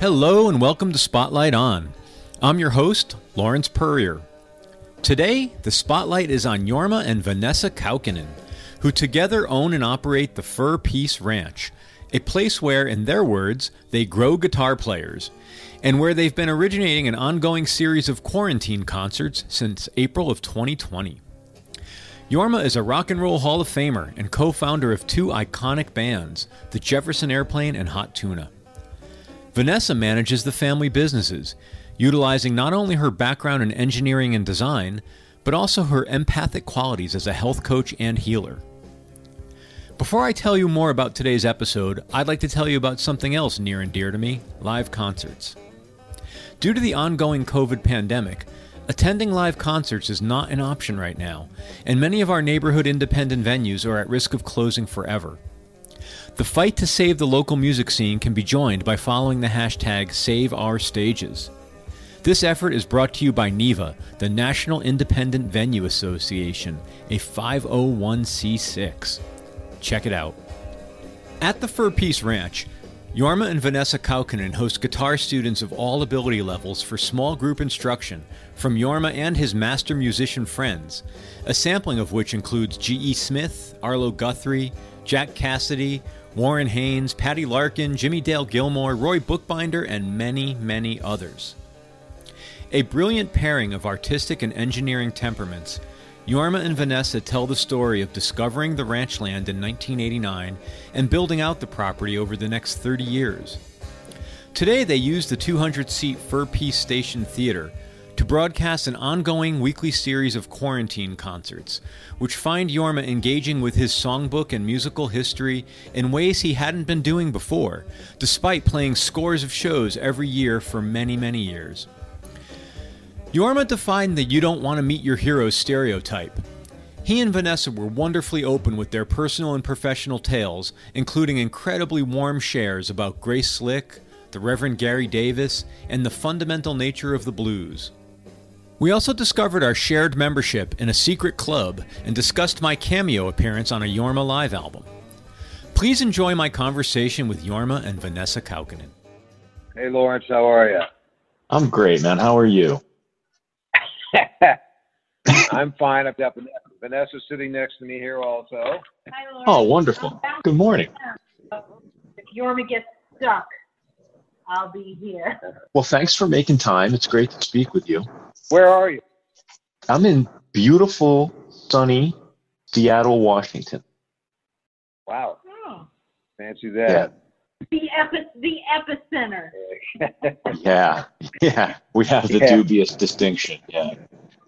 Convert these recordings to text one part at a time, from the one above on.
Hello and welcome to Spotlight On. I'm your host, Lawrence Purrier. Today, the spotlight is on Jorma and Vanessa Kaukonen, who together own and operate the Fur Peace Ranch, a place where, in their words, they grow guitar players, and where they've been originating an ongoing series of quarantine concerts since April of 2020. Jorma is a rock and roll Hall of Famer and co founder of two iconic bands, the Jefferson Airplane and Hot Tuna. Vanessa manages the family businesses, utilizing not only her background in engineering and design, but also her empathic qualities as a health coach and healer. Before I tell you more about today's episode, I'd like to tell you about something else near and dear to me live concerts. Due to the ongoing COVID pandemic, attending live concerts is not an option right now, and many of our neighborhood independent venues are at risk of closing forever. The fight to save the local music scene can be joined by following the hashtag SaveOurStages. This effort is brought to you by NIVA, the National Independent Venue Association, a 501c6. Check it out. At the Fur Peace Ranch, Jorma and Vanessa Kaukonen host guitar students of all ability levels for small group instruction from Jorma and his master musician friends, a sampling of which includes G.E. Smith, Arlo Guthrie, Jack Casady, Warren Haynes, Patty Larkin, Jimmie Dale Gilmore, Roy Bookbinder, and many, many others. A brilliant pairing of artistic and engineering temperaments, Jorma and Vanessa tell the story of discovering the ranch land in 1989 and building out the property over the next 30 years. Today, they use the 200 seat Fur Peace Station Theater to broadcast an ongoing weekly series of quarantine concerts, which find Jorma engaging with his songbook and musical history in ways he hadn't been doing before, despite playing scores of shows every year for many, many years. Jorma defined the you don't want to meet your heroes stereotype. He and Vanessa were wonderfully open with their personal and professional tales, including incredibly warm shares about Grace Slick, the Reverend Gary Davis, and the fundamental nature of the blues. We also discovered our shared membership in a secret club and discussed my cameo appearance on a Jorma Live album. Please enjoy my conversation with Jorma and Vanessa Kaukonen. Hey, Lawrence, how are you? I'm great, man. How are you? I'm fine. I've got Vanessa sitting next to me here also. Hi, Lawrence. Oh, wonderful. Good morning. If Jorma gets stuck, I'll be here. Well, thanks for making time. It's great to speak with you. Where are you? I'm in beautiful, sunny Seattle, Washington. Wow, Oh, fancy that. The epi- the epicenter. Yeah, yeah. We have the Yeah. dubious distinction. Yeah.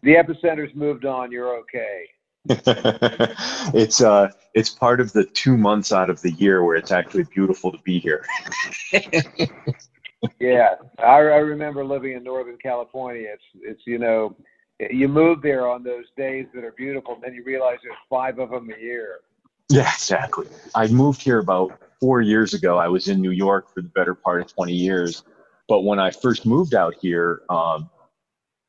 the epicenter's moved on. You're okay. it's uh it's part of the two months out of the year where it's actually beautiful to be here. Yeah, I, I remember living in Northern California. It's it's you know, you move there on those days that are beautiful, and then you realize there's five of them a year. Yeah, exactly. I moved here about four years ago. I was in New York for the better part of 20 years. But when I first moved out here, um,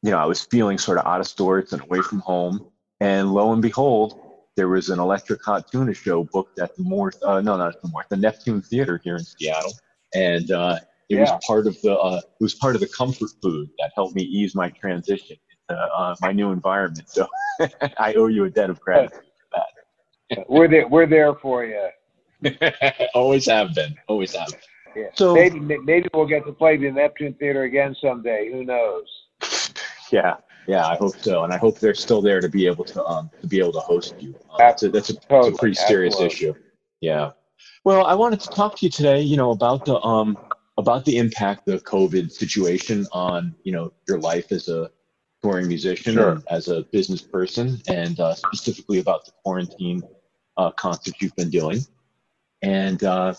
you know, I was feeling sort of out of sorts and away from home. And lo and behold, there was an electric hot tuna show booked at the Moore, uh, no, not the Moore, the Neptune Theater here in Seattle. And uh, it Yeah. was part of the, uh, it was part of the comfort food that helped me ease my transition into uh, my new environment. So I owe you a debt of gratitude. For that. we're there. We're there for you. always have been. Always have. Been. Yeah. So- maybe maybe we'll get to play the Neptune Theater again someday. Who knows? Yeah, yeah. I hope so, and I hope they're still there to be able to um to be able to host you. Um, that's a, that's a, that's a pretty serious absolutely. issue. Yeah. Well, I wanted to talk to you today. You know about the um about the impact of COVID situation on you know your life as a touring musician, Sure. and as a business person, and uh, specifically about the quarantine uh, concerts you've been doing. And uh,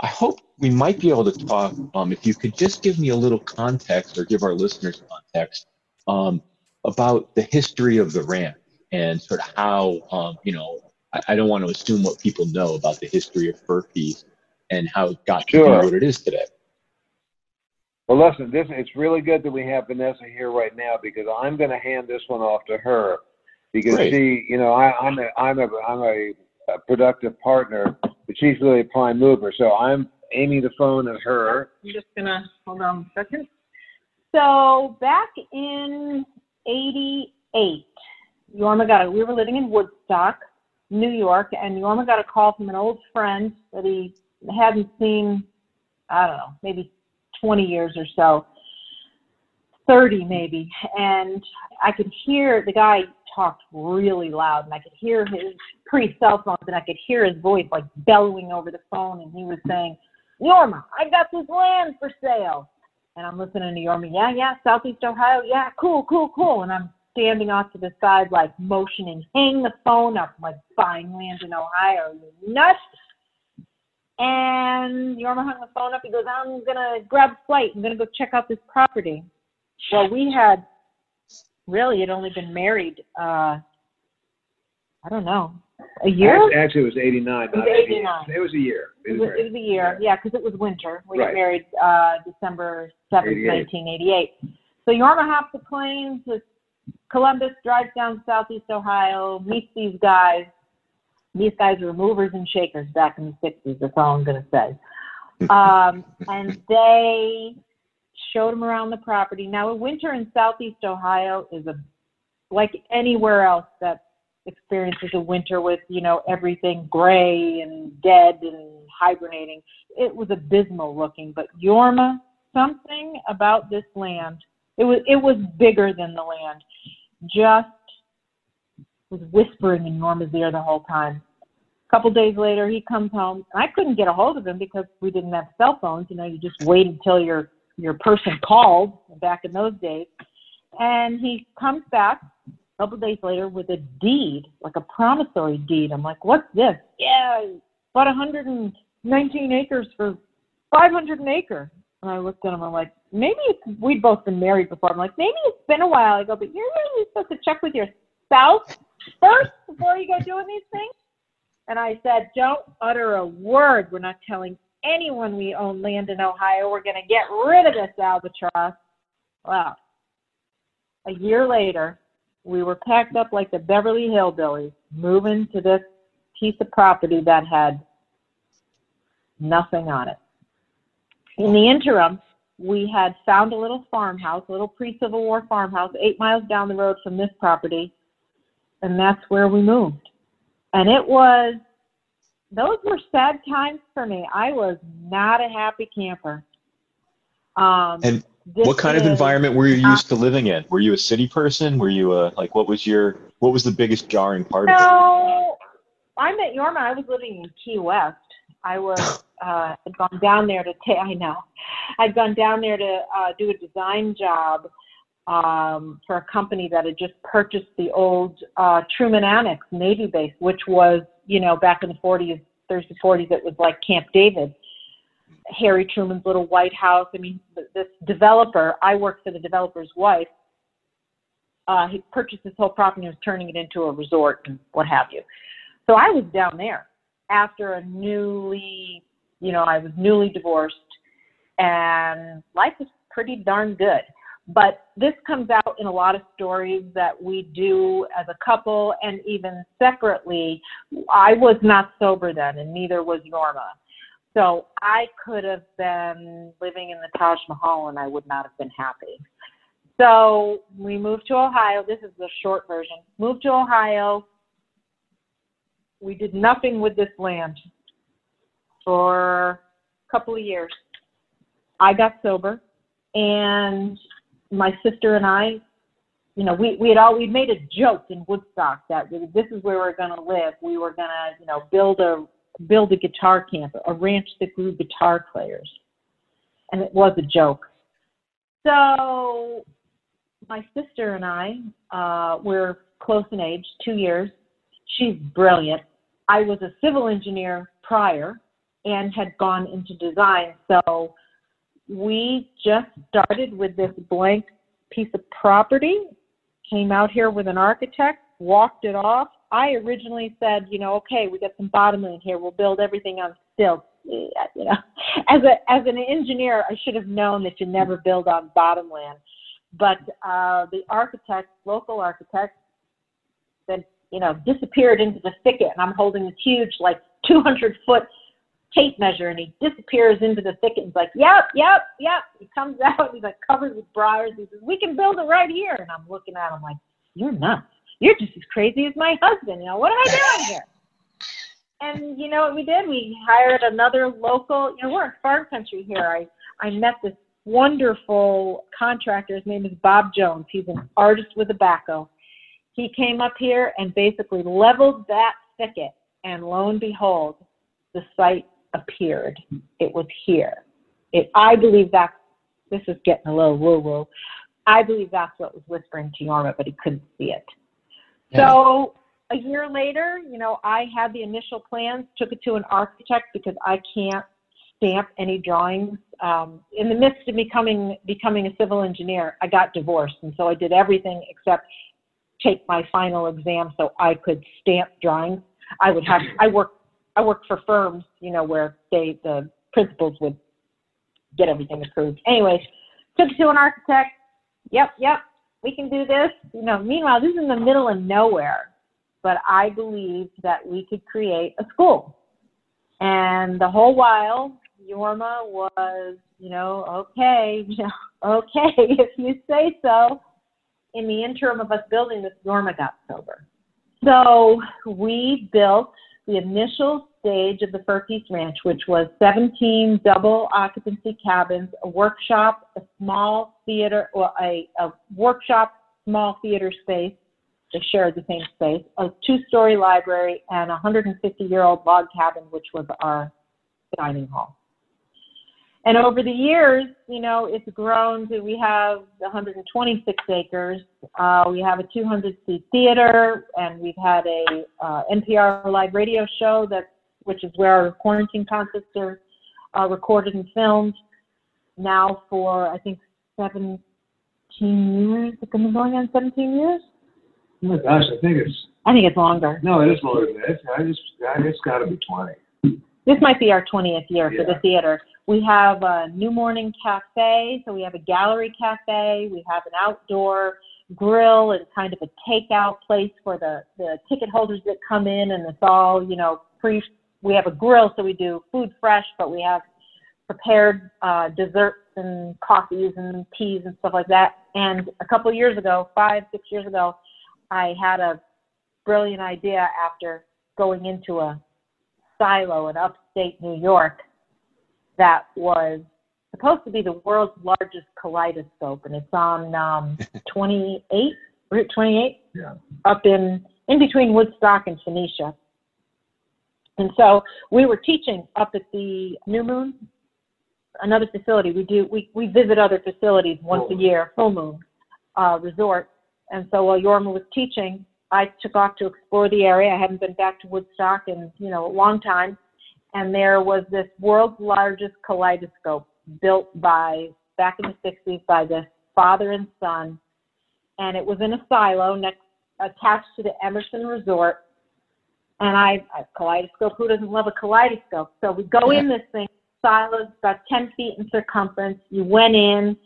I hope we might be able to talk. Um, if you could just give me a little context, or give our listeners context um, about the history of the ranch and sort of how um, you know I, I don't want to assume what people know about the history of Fur Peace and how it got Sure. to be what it is today. Well, listen, this it's really good that we have Vanessa here right now because I'm going to hand this one off to her because Great. she, you know, I, I'm a I'm a I'm a, a productive partner, she's really a prime mover. So I'm aiming the phone at her. I'm just gonna hold on a second. So back in '88, Jorma got a. We were living in Woodstock, New York, and Jorma got a call from an old friend that he hadn't seen. I don't know, maybe 20 years or so, 30 maybe, and I could hear the guy talked really loud, and I could hear his pre cell phones, and I could hear his voice like bellowing over the phone, and he was saying. Jorma, I got this land for sale. And I'm listening to Jorma, yeah, yeah, Southeast Ohio, yeah, cool, cool, cool. And I'm standing off to the side, like motioning, hang the phone up, like buying land in Ohio, you nuts. And Jorma hung the phone up. He goes, I'm going to grab a flight. I'm going to go check out this property. Well, we had really had only been married, uh, I don't know, a year? Act- Actually, it was 89. It was not 89. It was a year. It was, it was a year, yeah, because it was winter. We got married uh, December seventh, nineteen eighty-eight. So you Jorma hops the plane to Columbus, drives down Southeast Ohio, meets these guys. These guys were movers and shakers back in the sixties. That's all I'm gonna say. Um, and they showed him around the property. Now, a winter in Southeast Ohio is a like anywhere else that experiences a winter with you know everything gray and dead and hibernating. It was abysmal looking, but Jorma, something about this land. It was it was bigger than the land. Just was whispering in Jorma's ear the whole time. A couple days later, he comes home, I couldn't get a hold of him because we didn't have cell phones. You know, you just wait until your your person called back in those days. And he comes back a couple days later with a deed, like a promissory deed. I'm like, what's this? Yeah, bought 119 acres for 500 an acre. And I looked at him. I'm like, maybe it's, we'd both been married before. I'm like, maybe it's been a while. I go, but you're really supposed to check with your spouse first before you go doing these things. And I said, don't utter a word. We're not telling anyone we own land in Ohio. We're going to get rid of this albatross. Well, a year later, we were packed up like the Beverly Hillbillies, moving to this piece of property that had nothing on it. In the interim, we had found a little farmhouse, a little pre-Civil War farmhouse, eight miles down the road from this property, and that's where we moved. And it was, those were sad times for me. I was not a happy camper. Um, And what kind of environment were you uh, used to living in? Were you a city person? Were you a like what was your what was the biggest jarring part of it? No, I met Yorma. I was living in Key West. I was uh, had gone down there to ta- I know, I'd gone down there to uh, do a design job um, for a company that had just purchased the old uh, Truman Annex Navy base, which was you know back in the 40s, 30s, 40s. It was like Camp David. Harry Truman's little White House. I mean, this developer. I worked for the developer's wife uh, he purchased this whole property and was turning it into a resort and what have you. So I was down there after a newly, you know, I was newly divorced and life was pretty darn good. But this comes out in a lot of stories that we do as a couple and even separately. I was not sober then, and neither was Jorma. So I could have been living in the Taj Mahal and I would not have been happy. So we moved to Ohio. This is the short version. Moved to Ohio. We did nothing with this land for a couple of years. I got sober, and my sister and I, you know, we we had all we made a joke in Woodstock that this is where we're going to live. We were going to, you know, build a build a guitar camp, a ranch that grew guitar players, and it was a joke. So my sister and I, uh, we're close in age, two years. She's brilliant. I was a civil engineer prior and had gone into design. So we just started with this blank piece of property, came out here with an architect, walked it off. I originally said, you know, okay, we got some bottomland here. We'll build everything on stilts. You know, as a as an engineer, I should have known that you never build on bottomland. But uh, the architect, local architect, then you know disappeared into the thicket, and I'm holding this huge, like 200 foot tape measure, and he disappears into the thicket. And he's like, "Yep, yep, yep." He comes out, and he's like covered with briars. He says, "We can build it right here." And I'm looking at him like, "You're nuts." you're just as crazy as my husband. You know, what am I doing here? And you know what we did? We hired another local. You know, we're in farm country here. I I met this wonderful contractor. His name is Bob Jones. He's an artist with a backhoe. He came up here and basically leveled that thicket, and lo and behold, the site appeared. It was here. It, I believe that this is getting a little woo woo. I believe that's what was whispering to Jorma, but he couldn't see it. So a year later, you know, I had the initial plans, took it to an architect because I can't stamp any drawings. Um, in the midst of becoming becoming a civil engineer, I got divorced, and so I did everything except take my final exam so I could stamp drawings. I would have I worked I worked for firms, you know, where they the principals would get everything approved. Anyways, took it to an architect. Yep, yep we can do this. You know, meanwhile, this is in the middle of nowhere. But I believed that we could create a school. And the whole while, Jorma was, you know, okay, okay, if you say so. In the interim of us building this, Jorma got sober. So we built the initial stage of the Fur Peace Ranch, which was 17 double occupancy cabins, a workshop, a small theater, or a, a workshop, small theater space. They shared the same space, a two-story library, and a 150-year-old log cabin, which was our dining hall. And over the years, you know, it's grown to we have 126 acres. Uh, we have a 200 seat theater, and we've had a uh, NPR live radio show that, which is where our quarantine concerts are uh, recorded and filmed. Now for I think 17 years. It's been going on 17 years. Oh my gosh, I think it's. I think it's longer. No, it is longer than that. I just, it's got to be 20. This might be our 20th year Yeah. for the theater. We have a New Morning Cafe, so we have a gallery cafe. We have an outdoor grill and kind of a takeout place for the, the ticket holders that come in, and it's all, you know, pre. We have a grill, so we do food fresh, but we have prepared uh, desserts and coffees and teas and stuff like that. And a couple of years ago, five, six years ago, I had a brilliant idea after going into a silo in upstate New York that was supposed to be the world's largest kaleidoscope, and it's on um, 28 Route 28, Yeah. up in in between Woodstock and Phoenicia. And so we were teaching up at the New Moon, another facility. We do we we visit other facilities once a year, full moon uh, resort. And so while Jorma was teaching, I took off to explore the area. I hadn't been back to Woodstock in you know a long time, and there was this world's largest kaleidoscope built by back in the 60s by this father and son, and it was in a silo next attached to the Emerson Resort. And I, a kaleidoscope. Who doesn't love a kaleidoscope? So we go in this thing. Silos about 10 feet in circumference. You went in.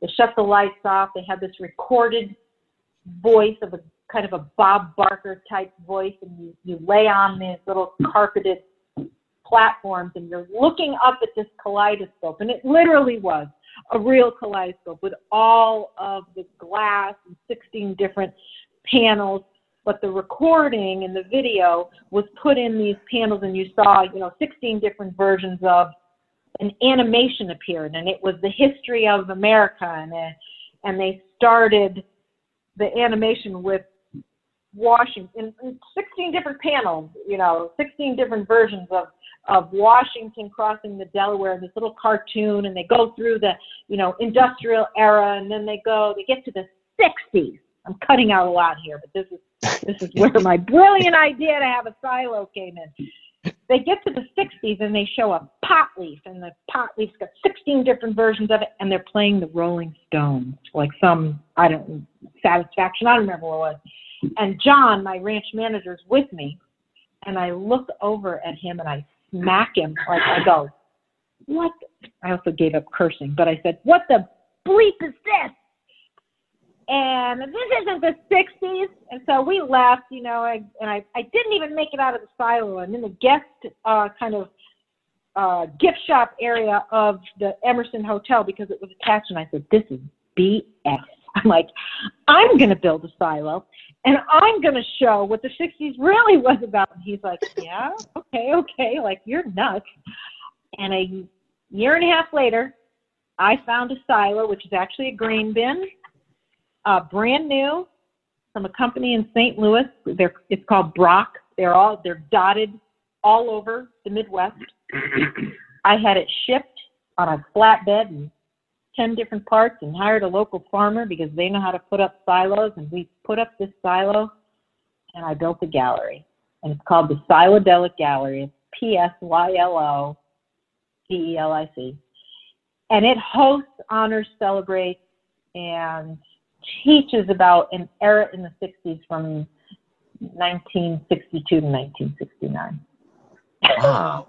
They shut the lights off. They had this recorded voice of a kind of a Bob Barker type voice, and you, you lay on these little carpeted platforms, and you're looking up at this kaleidoscope, and it literally was a real kaleidoscope with all of the glass and 16 different panels. But the recording and the video was put in these panels, and you saw, you know, 16 different versions of an animation appeared, and it was the history of America, and and they started the animation with Washington in 16 different panels, you know, 16 different versions of of Washington crossing the Delaware this little cartoon, and they go through the you know industrial era, and then they go they get to the 60s. I'm cutting out a lot here, but this is this is where my brilliant idea to have a silo came in. They get to the 60s and they show a pot leaf, and the pot leaf's got 16 different versions of it, and they're playing the Rolling Stones, like some I don't satisfaction. I don't remember what it was. And John, my ranch manager, is with me. And I look over at him and I smack him. Like I go, what? I also gave up cursing, but I said, what the bleep is this? And this isn't the 60s. And so we left, you know, and I, I didn't even make it out of the silo. I'm in the guest uh, kind of uh, gift shop area of the Emerson Hotel because it was attached. And I said, this is BS. I'm like, I'm going to build a silo and I'm going to show what the 60s really was about. And he's like, yeah, okay, okay, like you're nuts. And a year and a half later, I found a silo, which is actually a grain bin, uh, brand new from a company in St. Louis. They're, it's called Brock. They're all they're dotted all over the Midwest. I had it shipped on a flatbed and 10 different parts and hired a local farmer because they know how to put up silos. And we put up this silo and I built a gallery. And it's called the Psylodelic Gallery. It's P S Y L O D E L I C. And it hosts, honors, celebrates, and teaches about an era in the 60s from 1962 to 1969. Wow.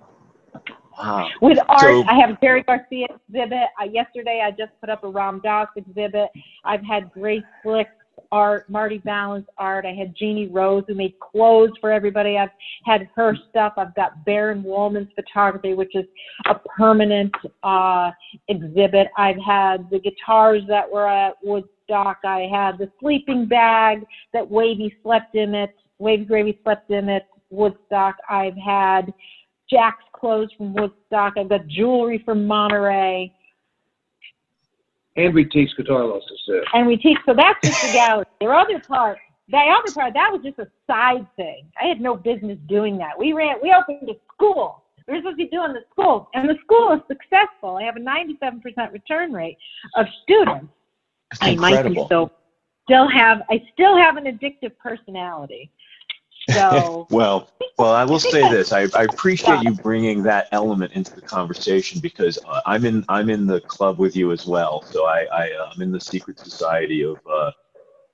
Wow. With art, So- I have a Jerry Garcia exhibit. Uh, yesterday, I just put up a Ram Dass exhibit. I've had Grace Slick's art, Marty Balin art. I had Jeanne Rose, who made clothes for everybody. I've had her stuff. I've got Baron Wolman's photography, which is a permanent uh, exhibit. I've had the guitars that were at Woodstock. I had the sleeping bag that Wavy slept in it. Wavy Gravy slept in it. Woodstock. I've had Jack's clothes from Woodstock. I've got jewelry from Monterey. And we teach guitar lessons too. and we teach. So that's just the gallery. There are other parts. The other part that was just a side thing. I had no business doing that. We ran. We opened a school. We were supposed to be doing the school, and the school is successful. I have a 97% return rate of students. It's I might be incredible. so still have. I still have an addictive personality. So well, well, I will say this: I, I appreciate you bringing that element into the conversation because uh, I'm in I'm in the club with you as well. So I, I uh, I'm in the secret society of uh,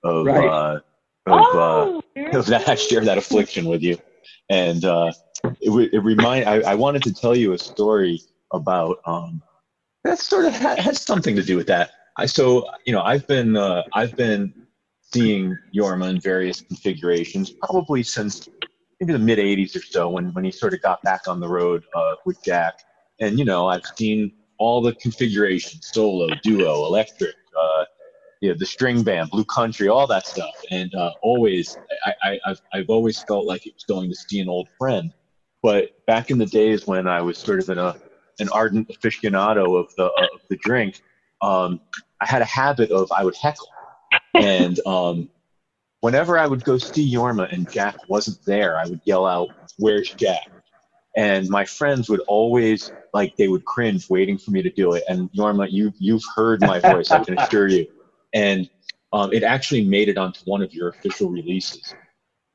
of Right. uh, of, oh, uh, of that. I share that affliction with you, and uh, it it remind I, I wanted to tell you a story about um, that sort of ha- has something to do with that. I so you know I've been uh, I've been seeing Jorma in various configurations probably since maybe the mid 80s or so when, when he sort of got back on the road uh, with Jack. And, you know, I've seen all the configurations solo, duo, electric, uh, you know, the string band, blue country, all that stuff. And uh, always, I, I, I've, I've always felt like it was going to see an old friend. But back in the days when I was sort of an, an ardent aficionado of the, of the drink, um, I had a habit of I would heckle. And um, whenever I would go see Jorma and Jack wasn't there, I would yell out, "Where's Jack?" And my friends would always like they would cringe waiting for me to do it. And Jorma, you you've heard my voice, I can assure you. And um, it actually made it onto one of your official releases.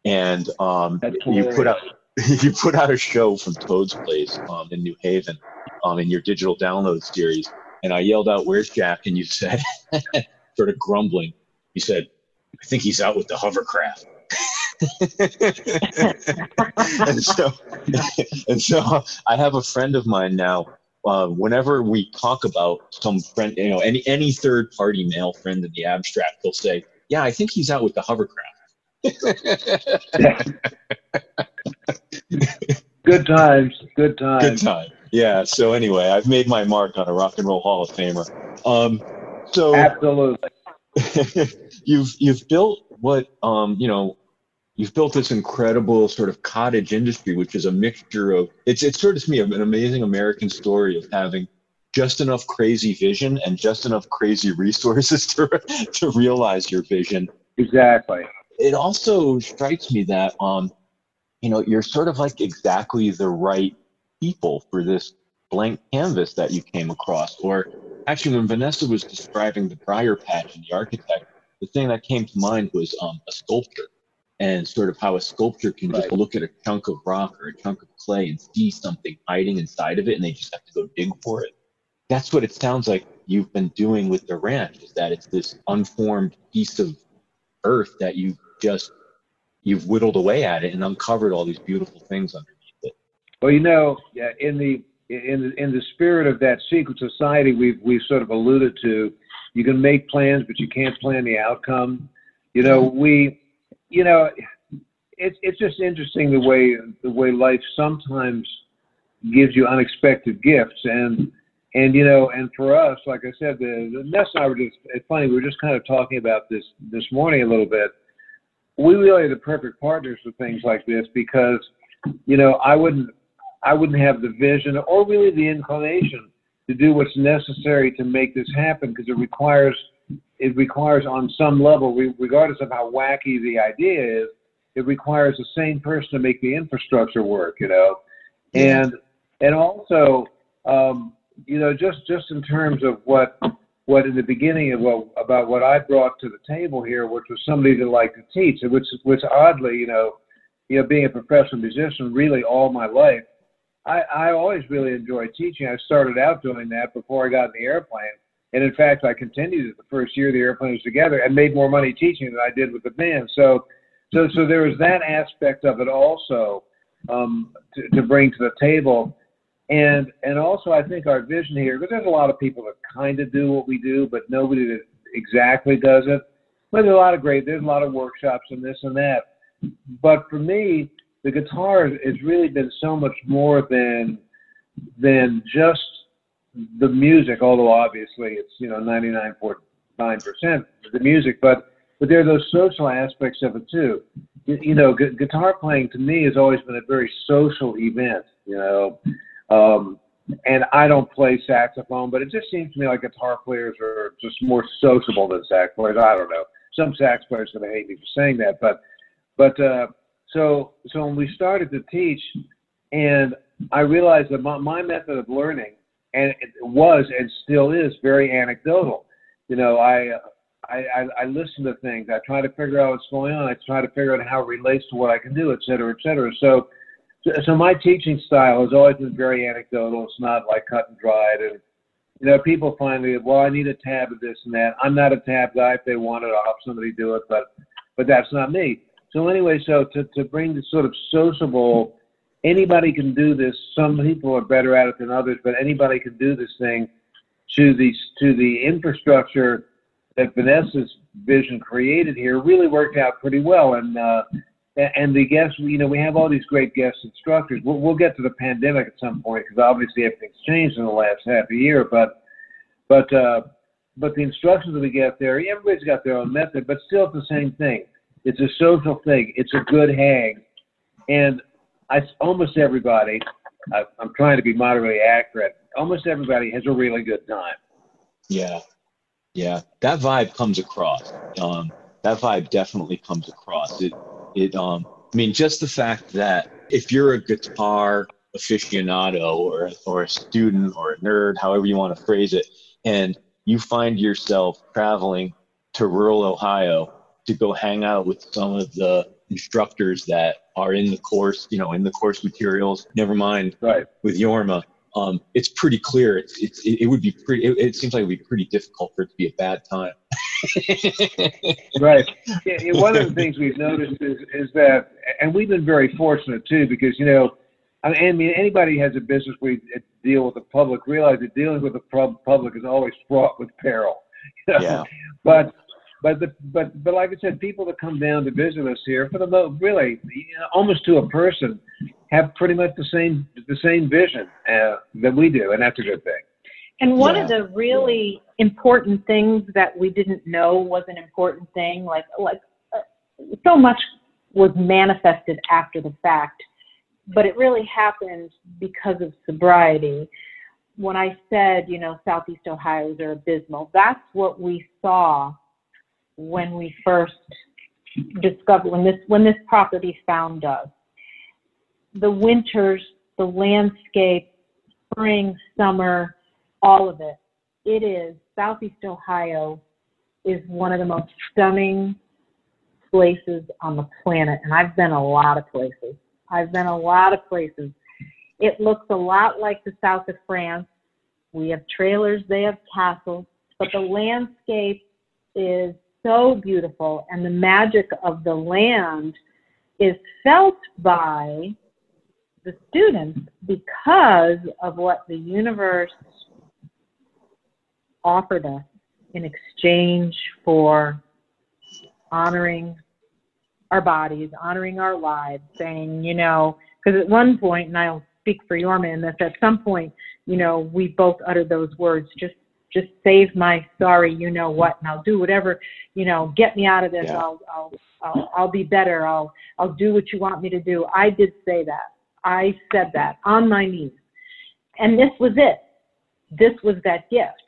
And um, you put out you put out a show from Toad's Place um, in New Haven um, in your digital download series. And I yelled out, "Where's Jack?" And you said, sort of grumbling, you said, "I think he's out with the hovercraft." and so, and so, I have a friend of mine now. Uh, whenever we talk about some friend, you know, any any third party male friend in the abstract, they'll say, "Yeah, I think he's out with the hovercraft." Good times. Good times, Good times. time. Yeah. So anyway, I've made my mark on a rock and roll Hall of Famer. Um, so Absolutely. you've you've built what um, you know you've built this incredible sort of cottage industry, which is a mixture of it's it's sort of to me an amazing American story of having just enough crazy vision and just enough crazy resources to to realize your vision Exactly. it also strikes me that um you know you're sort of like exactly the right people for this blank canvas that you came across or actually when vanessa was describing the briar patch and the architect the thing that came to mind was um, a sculpture and sort of how a sculpture can just look at a chunk of rock or a chunk of clay and see something hiding inside of it and they just have to go dig for it that's what it sounds like you've been doing with the ranch is that it's this unformed piece of earth that you just you've whittled away at it and uncovered all these beautiful things underneath it. Well, you know, yeah, in the in the, in the spirit of that secret society we've we've sort of alluded to, you can make plans, but you can't plan the outcome. You know, mm-hmm. we, you know, it's it's just interesting the way the way life sometimes gives you unexpected gifts. And and you know and for us like i said the, the ness and i were just it's funny we were just kind of talking about this this morning a little bit. We really are the perfect partners for things like this because you know i wouldn't i wouldn't have the vision or really the inclination to do what's necessary to make this happen because it requires it requires on some level regardless of how wacky the idea is it requires the same person to make the infrastructure work you know? And and also um, you know, just just in terms of what what in the beginning of what, about what I brought to the table here, which was somebody that liked to teach, which which oddly, you know, you know, being a professional musician, really all my life, I, I always really enjoyed teaching. I started out doing that before I got in the airplane, and in fact, I continued it the first year the airplane was together and made more money teaching than I did with the band. So, so so there was that aspect of it also um, to, to bring to the table and and also I think our vision here, because there's a lot of people that kind of do what we do, but nobody that exactly does it. But there's a lot of great, there's a lot of workshops and this and that. But for me, the guitar has really been so much more than than just the music. Although obviously it's you know 99.9 percent the music, but but there are those social aspects of it too. You, know, gu- guitar playing to me has always been a very social event. You know, um, and I don't play saxophone, but it just seems to me like guitar players are just more sociable than sax players. I don't know. Some sax players are going to hate me for saying that, but but uh, so so when we started to teach, and I realized that my, my method of learning, and it was and still is very anecdotal. You know, I I, I, listen to things. I try to figure out what's going on. I try to figure out how it relates to what I can do, et cetera, et cetera. So so, so my teaching style has always been very anecdotal. It's not like cut and dried. And you know, people find me, well, I need a tab of this and that. I'm not a tab guy. If they want it, I'll have somebody do it, but but that's not me. So anyway, so to to bring the sort of sociable, anybody can do this. Some people are better at it than others, but anybody can do this thing to the to the infrastructure that Vanessa's vision created here really worked out pretty well. And uh, and the guests, you know, we have all these great guest instructors. We'll, we'll get to the pandemic at some point because obviously everything's changed in the last half a year. But, but, uh, but the instructions that we get there, everybody's got their own method, but still it's the same thing. It's a social thing. It's a good hang, and I almost everybody. I, I'm trying to be moderately accurate. Almost everybody has a really good time. Yeah, yeah, that vibe comes across. Um, that vibe definitely comes across. It it um I mean just the fact that if you're a guitar aficionado or or a student or a nerd, however you want to phrase it, and you find yourself traveling to rural Ohio to go hang out with some of the instructors that are in the course, you know, in the course materials. Never mind right. with Jorma. Um, it's pretty clear. It's, it's it, would be pretty. It, it, seems like it would be pretty difficult for it to be a bad time. right. Yeah, one of the things we've noticed is is that, and we've been very fortunate too, because you know, I mean, anybody has a business where you deal with the public realize that dealing with the public is always fraught with peril. You know? Yeah. But but the, but but like I said, people that come down to visit us here, for the most, really, you know, almost to a person, have pretty much the same the same vision uh, that we do, and that's a good thing. And one yeah. of the really important things that we didn't know was an important thing, like like uh, so much was manifested after the fact, but it really happened because of sobriety. When I said, you know, Southeast Ohio's are abysmal, that's what we saw when we first discovered when this when this property found us. The winters, the landscape, spring, summer, all of it. It is Southeast Ohio is one of the most stunning places on the planet, and I've been a lot of places. I've been a lot of places. It looks a lot like the south of France. We have trailers, they have castles, but the landscape is so beautiful, and the magic of the land is felt by the students because of what the universe offered us in exchange for honoring our bodies, honoring our lives, saying, you know, because at one point, and I'll speak for Jorma in this, at some point, you know, we both uttered those words, just just save my sorry, you know what, and I'll do whatever, you know, get me out of this. Yeah. I'll, I'll, I'll, I'll be better. I'll, I'll do what you want me to do. I did say that. I said that on my knees. And this was it. This was that gift.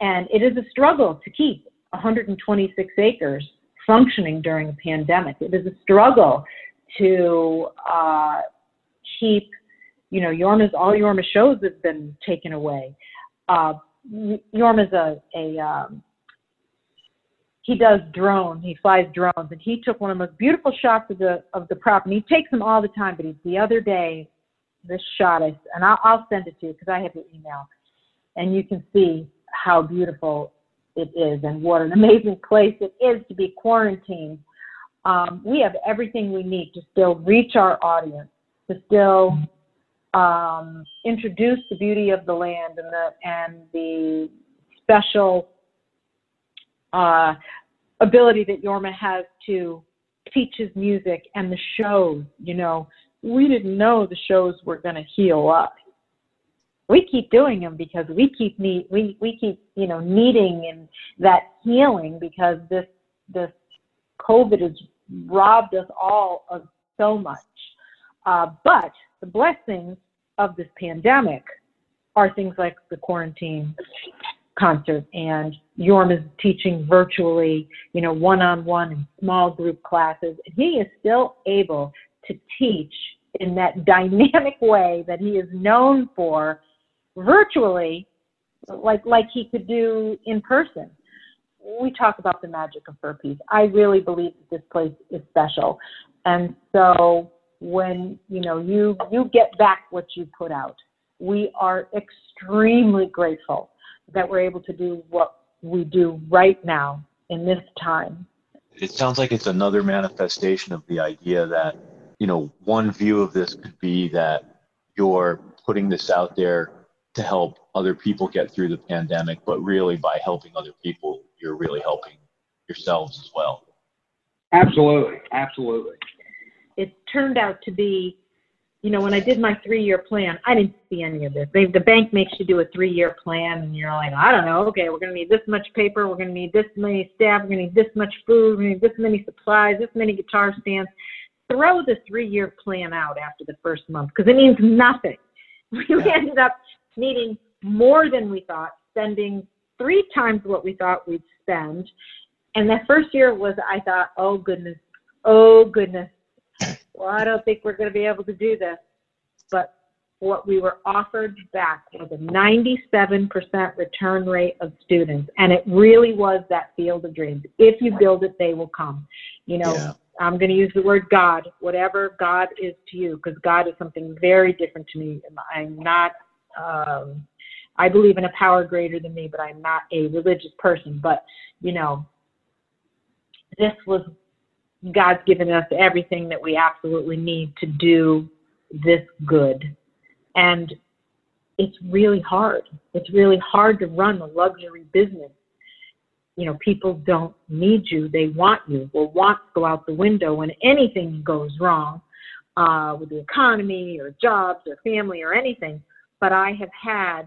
And it is a struggle to keep 126 acres functioning during a pandemic. It is a struggle to uh, keep, you know, Jorma's, all Jorma shows have been taken away. Uh, Jorma's a, a um, he does drone. He flies drones, and he took one of the most beautiful shots of the of the property. He takes them all the time, but he, the other day, this shot is, and I'll, I'll send it to you because I have your email, and you can see how beautiful it is and what an amazing place it is to be quarantined. Um, we have everything we need to still reach our audience, to still um, introduce the beauty of the land and the and the special uh, ability that Jorma has to teach his music and the shows. You know, we didn't know the shows were going to heal up. We keep doing them because we keep need we we keep you know needing and that healing because this this COVID has robbed us all of so much. Uh, but the blessings of this pandemic are things like the quarantine concert and Yorm is teaching virtually, you know, one-on-one and small group classes. He is still able to teach in that dynamic way that he is known for virtually like like he could do in person. We talk about the magic of Fur Peace. I really believe that this place is special. And so when you know you you get back what you put out. We are extremely grateful that we're able to do what we do right now in this time. It sounds like it's another manifestation of the idea that, you know, one view of this could be that you're putting this out there to help other people get through the pandemic, but really by helping other people, you're really helping yourselves as well. Absolutely, absolutely. Turned out to be, you know, when I did my three year plan, I didn't see any of this. They, the bank makes you do a three year plan, and you're like, I don't know, okay, we're going to need this much paper, we're going to need this many staff, we're going to need this much food, we're going to need this many supplies, this many guitar stands. Throw the three year plan out after the first month because it means nothing. We ended up needing more than we thought, spending three times what we thought we'd spend. And that first year was, I thought, oh goodness, oh goodness. Well, I don't think we're going to be able to do this. But what we were offered back was a 97% return rate of students. And it really was that field of dreams. If you build it, they will come. You know, Yeah. I'm going to use the word God, whatever God is to you, because God is something very different to me. I'm not, um, I believe in a power greater than me, but I'm not a religious person. But, you know, this was God's given us everything that we absolutely need to do this good. And it's really hard. It's really hard to run a luxury business. You know, people don't need you, they want you. Well, wants go out the window when anything goes wrong uh, with the economy or jobs or family or anything. But I have had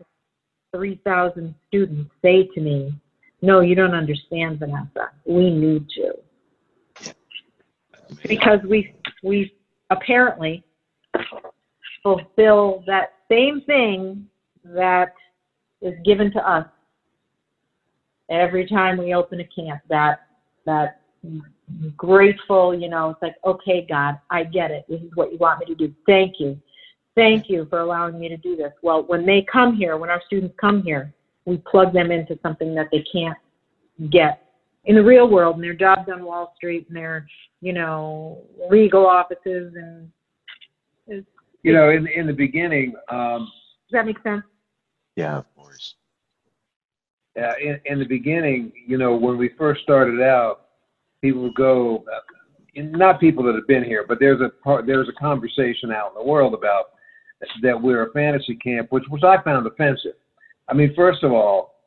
3,000 students say to me, No, you don't understand, Vanessa. We need you because we we apparently fulfill that same thing that is given to us every time we open a camp that that grateful you know it's like okay god i get it. This is what you want me to do. Thank you. Thank you for allowing me to do this. Well when they come here when our students come here we plug them into something that they can't get in the real world and their jobs on Wall Street and their, you know, legal offices and does You know, in in the beginning, um, Does that make sense? Yeah, of course. uh, in, in the beginning, you know, when we first started out, people would go, uh, not people that have been here, but there's a part, there's a conversation out in the world about that we're a fantasy camp, which which I found offensive. I mean, first of all,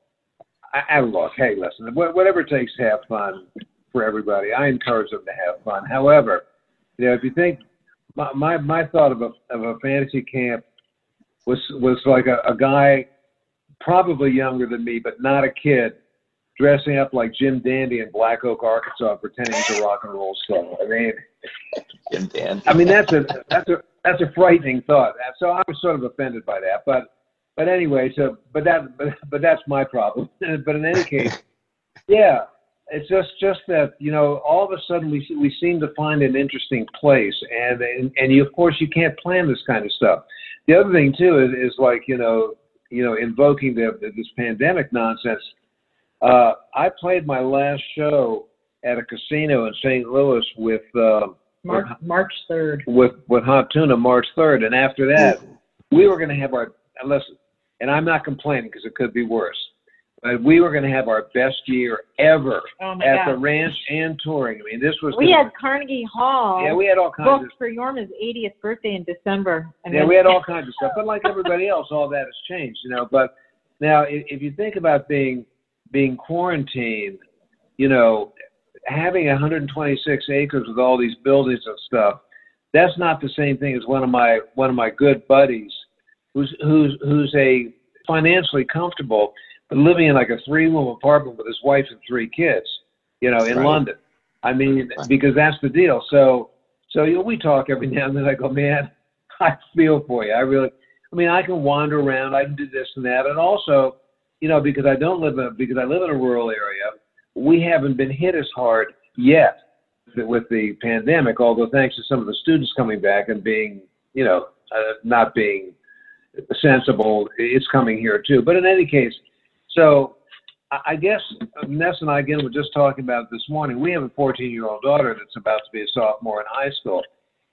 I, I look, hey, listen, whatever it takes to have fun for everybody, I encourage them to have fun. However, you know, if you think my my, my thought of a of a fantasy camp was was like a, a guy probably younger than me, but not a kid, dressing up like Jim Dandy in Black Oak, Arkansas, pretending to rock and roll stuff. I mean, Jim Dandy. I mean that's a that's a that's a frightening thought. So I was sort of offended by that. But but anyway, so but that but, but that's my problem. but in any case, yeah, it's just just that you know all of a sudden we we seem to find an interesting place, and and, and you of course you can't plan this kind of stuff. The other thing too is, is like you know you know invoking the, this pandemic nonsense. Uh, I played my last show at a casino in St. Louis with. Uh, March March third. With with Hot Tuna March third, and after that, we were going to have our unless, and I'm not complaining because it could be worse, but we were going to have our best year ever oh at God. the ranch and touring. I mean, this was we had Carnegie Hall. yeah, we had all kinds booked of for Jorma's 80th birthday in December. And yeah, we had all kinds of stuff. But like everybody else, all that has changed, you know. But now, if, if you think about being being quarantined, you know, having 126 acres with all these buildings and stuff, that's not the same thing as one of my one of my good buddies, who's who's who's a financially comfortable, but living in like a three room apartment with his wife and three kids, you know, in Right. London. I mean, Right. because that's the deal. So so you know, we talk every now and then. I go, man, I feel for you. I really. I mean, I can wander around. I can do this and that, and also, you know, because I don't live in because I live in a rural area, we haven't been hit as hard yet with the pandemic. Although thanks to some of the students coming back and being, you know, uh, not being sensible, it's coming here too. But in any case, so I guess Ness and I again were just talking about this morning. We have a 14 year old daughter that's about to be a sophomore in high school.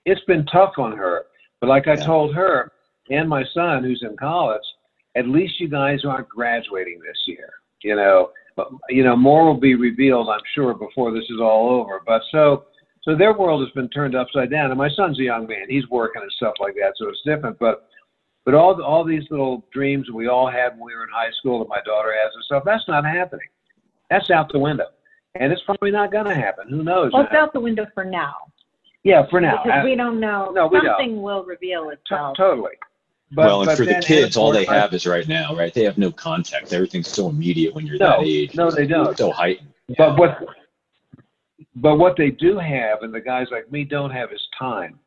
It's been tough on her, but like I Yeah. told her and my son who's in college, at least you guys aren't graduating this year. You know, but you know more will be revealed, I'm sure, before this is all over. But so so their world has been turned upside down. And my son's a young man; he's working and stuff like that, so it's different. But but all all these little dreams we all had when we were in high school that my daughter has and stuff, that's not happening. That's out the window, and it's probably not going to happen. Who knows? Well, it's out the window for now yeah, for now. because I- we don't know. No, we don't. Something will reveal to- itself. totally. But, well, and but for the kids, all they have is right now, right? They have no context. Everything's so immediate when you're No, that age. no, they don't. So heightened. But what but what they do have, and the guys like me don't have, is time.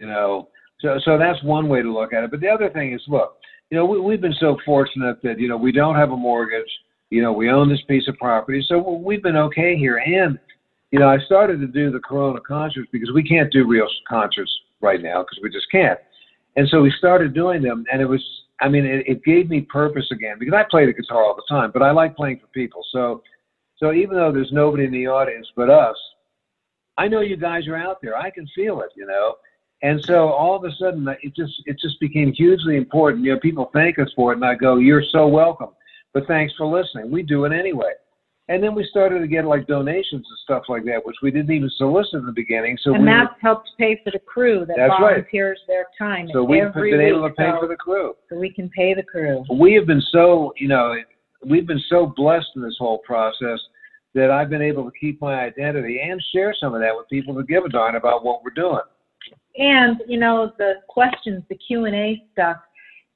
You know, so so that's one way to look at it. But the other thing is, look, you know, we, we've been so fortunate that you know we don't have a mortgage. You know, we own this piece of property, so we've been okay here. And you know, I started to do the Corona concerts because we can't do real concerts right now because we just can't. And so we started doing them, and it was, I mean, it, it gave me purpose again because I play the guitar all the time, but I like playing for people. So, so even though there's nobody in the audience but us, I know you guys are out there. I can feel it, you know. And so all of a sudden, it just it just became hugely important. You know, people thank us for it, and I go, "You're so welcome." But thanks for listening. We do it anyway. And then we started to get like donations and stuff like that, which we didn't even solicit in the beginning. So and we that's helped pay for the crew that That's right. volunteers their time so we've been able to pay so, for the crew. so we can pay the crew. we have been so you know we've been so blessed in this whole process that I've been able to keep my identity and share some of that with people who give a darn about what we're doing. And you know the questions, the Q and A stuff.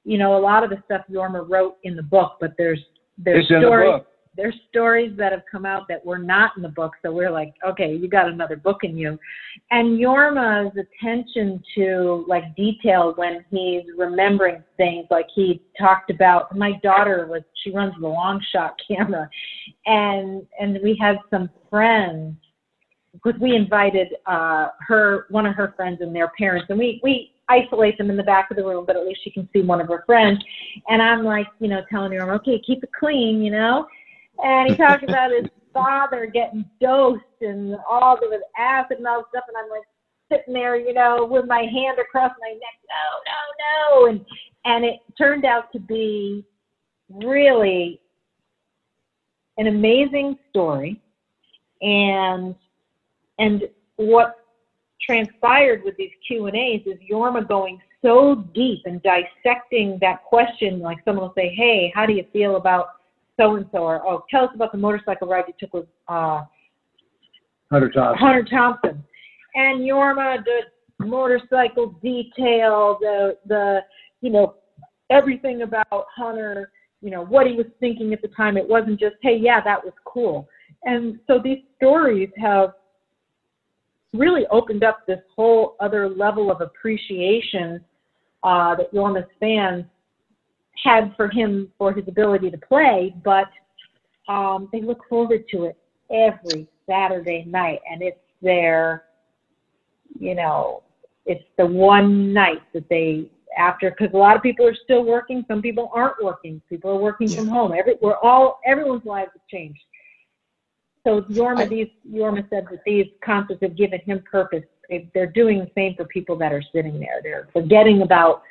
You know a lot of the stuff Jorma wrote in the book, but there's there's It's the stories book. there's stories that have come out that were not in the book. So we're like, okay, you got another book in you. And Jorma's attention to like detail when he's remembering things, like he talked about. My daughter was she runs the long shot camera, and and we had some friends because we invited uh, her, one of her friends and their parents, and we we isolate them in the back of the room, but at least she can see one of her friends. And I'm like, you know, telling her, okay, keep it clean, you know. And he talked about his father getting dosed and all of with acid and all this stuff, and I'm like sitting there, you know, with my hand across my neck, no, no, no, and and it turned out to be really an amazing story and and what transpired with these Q and A's is Jorma going so deep and dissecting that question. Like someone will say, "Hey, how do you feel about so and so?" Or, "Oh, tell us about the motorcycle ride you took with uh, Hunter Thompson. Hunter Thompson." And Jorma, the motorcycle detail, the the you know everything about Hunter, you know what he was thinking at the time. It wasn't just, "Hey, yeah, that was cool." And so these stories have really opened up this whole other level of appreciation uh, that Jorma's fans had for him for his ability to play, but um, they look forward to it every Saturday night, and it's their, you know, it's the one night that they after because a lot of people are still working, some people aren't working, people are working yeah. from home. Every we're all everyone's lives have changed. So Jorma, I, these Jorma said that these concerts have given him purpose. They're doing the same for people that are sitting there. They're forgetting about.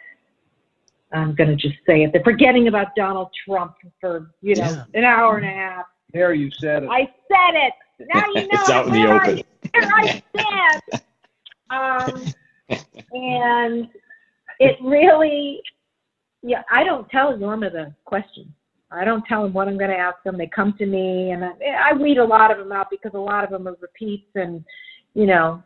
I'm going to just say it. They're forgetting about Donald Trump for you know yeah. an hour and a half. There, you said it. I said it. Now you know it's out in the open. I, I stand. Um, and it really, yeah, I don't tell Jorma the question. I don't tell them what I'm going to ask them. They come to me, and I, I weed a lot of them out because a lot of them are repeats, and you know,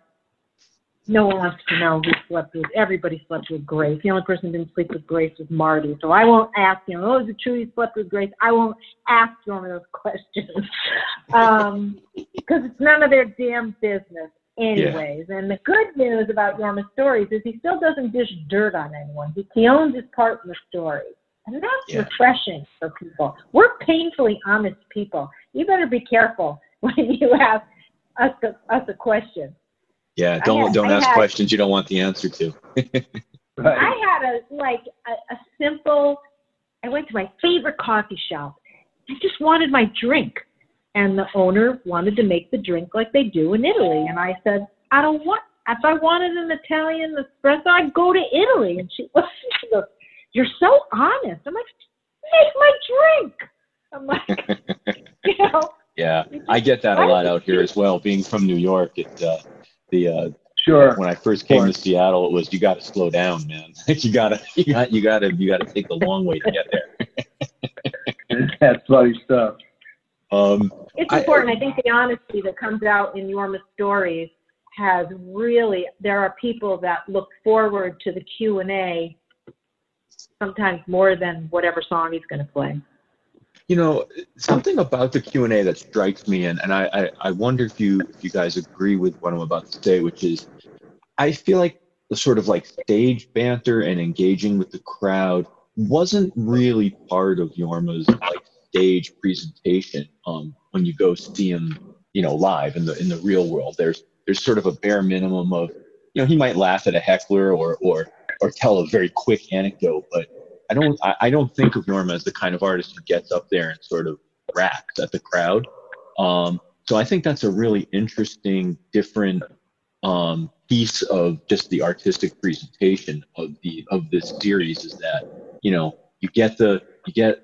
no one wants to know who slept with. Everybody slept with Grace. The only person who didn't sleep with Grace was Marty. So I won't ask him. Oh, is it true you slept with Grace? I won't ask them those questions because um, it's none of their damn business, anyways. Yeah. And the good news about Jorma's stories is he still doesn't dish dirt on anyone. He, he owns his part in the story. And that's yeah. refreshing for people. We're painfully honest people. You better be careful when you ask us a, us a question. Yeah, don't had, don't I ask had, questions you don't want the answer to. right. I had a like a, a simple. I went to my favorite coffee shop. I just wanted my drink, and the owner wanted to make the drink like they do in Italy. And I said, I don't want. If I wanted an Italian espresso, I'd go to Italy. And she, she goes, you're so honest. I'm like, make my drink. I'm like, you know. Yeah, I get that a lot out here as well. Being from New York, it uh, the uh, sure. When I first came to Seattle, it was you got to slow down, man. you gotta, you got, you gotta, you gotta take the long way to get there. That's funny stuff. Um, it's important. I, I think the honesty that comes out in your stories has really. There are people that look forward to the Q and A sometimes more than whatever song he's going to play. You know, something about the Q and A that strikes me, and, and I, I, I wonder if you if you guys agree with what I'm about to say, which is, I feel like the sort of like stage banter and engaging with the crowd wasn't really part of Jorma's like stage presentation. Um, when you go see him, you know, live in the in the real world, there's there's sort of a bare minimum of, you know, he might laugh at a heckler or or or tell a very quick anecdote, but I don't I, I don't think of Jorma as the kind of artist who gets up there and sort of raps at the crowd. Um, so I think that's a really interesting, different um, piece of just the artistic presentation of the of this series is that you know you get the you get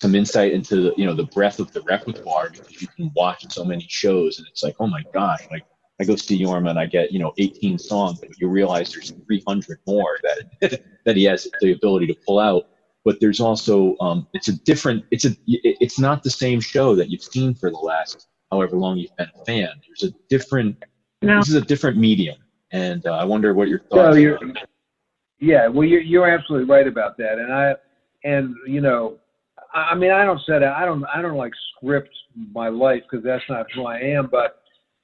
some insight into the you know the breadth of the repertoire because you can watch so many shows and it's like oh my gosh like I go see Jorma and I get, you know, 18 songs, but you realize there's 300 more that that he has the ability to pull out. But there's also, um, it's a different, it's a, it's not the same show that you've seen for the last however long you've been a fan. There's a different, no. this is a different medium, and uh, I wonder what your thoughts. are. Yeah, well, you're you're absolutely right about that, and I, and you know, I mean, I don't set, I don't, I don't like script my life because that's not who I am, but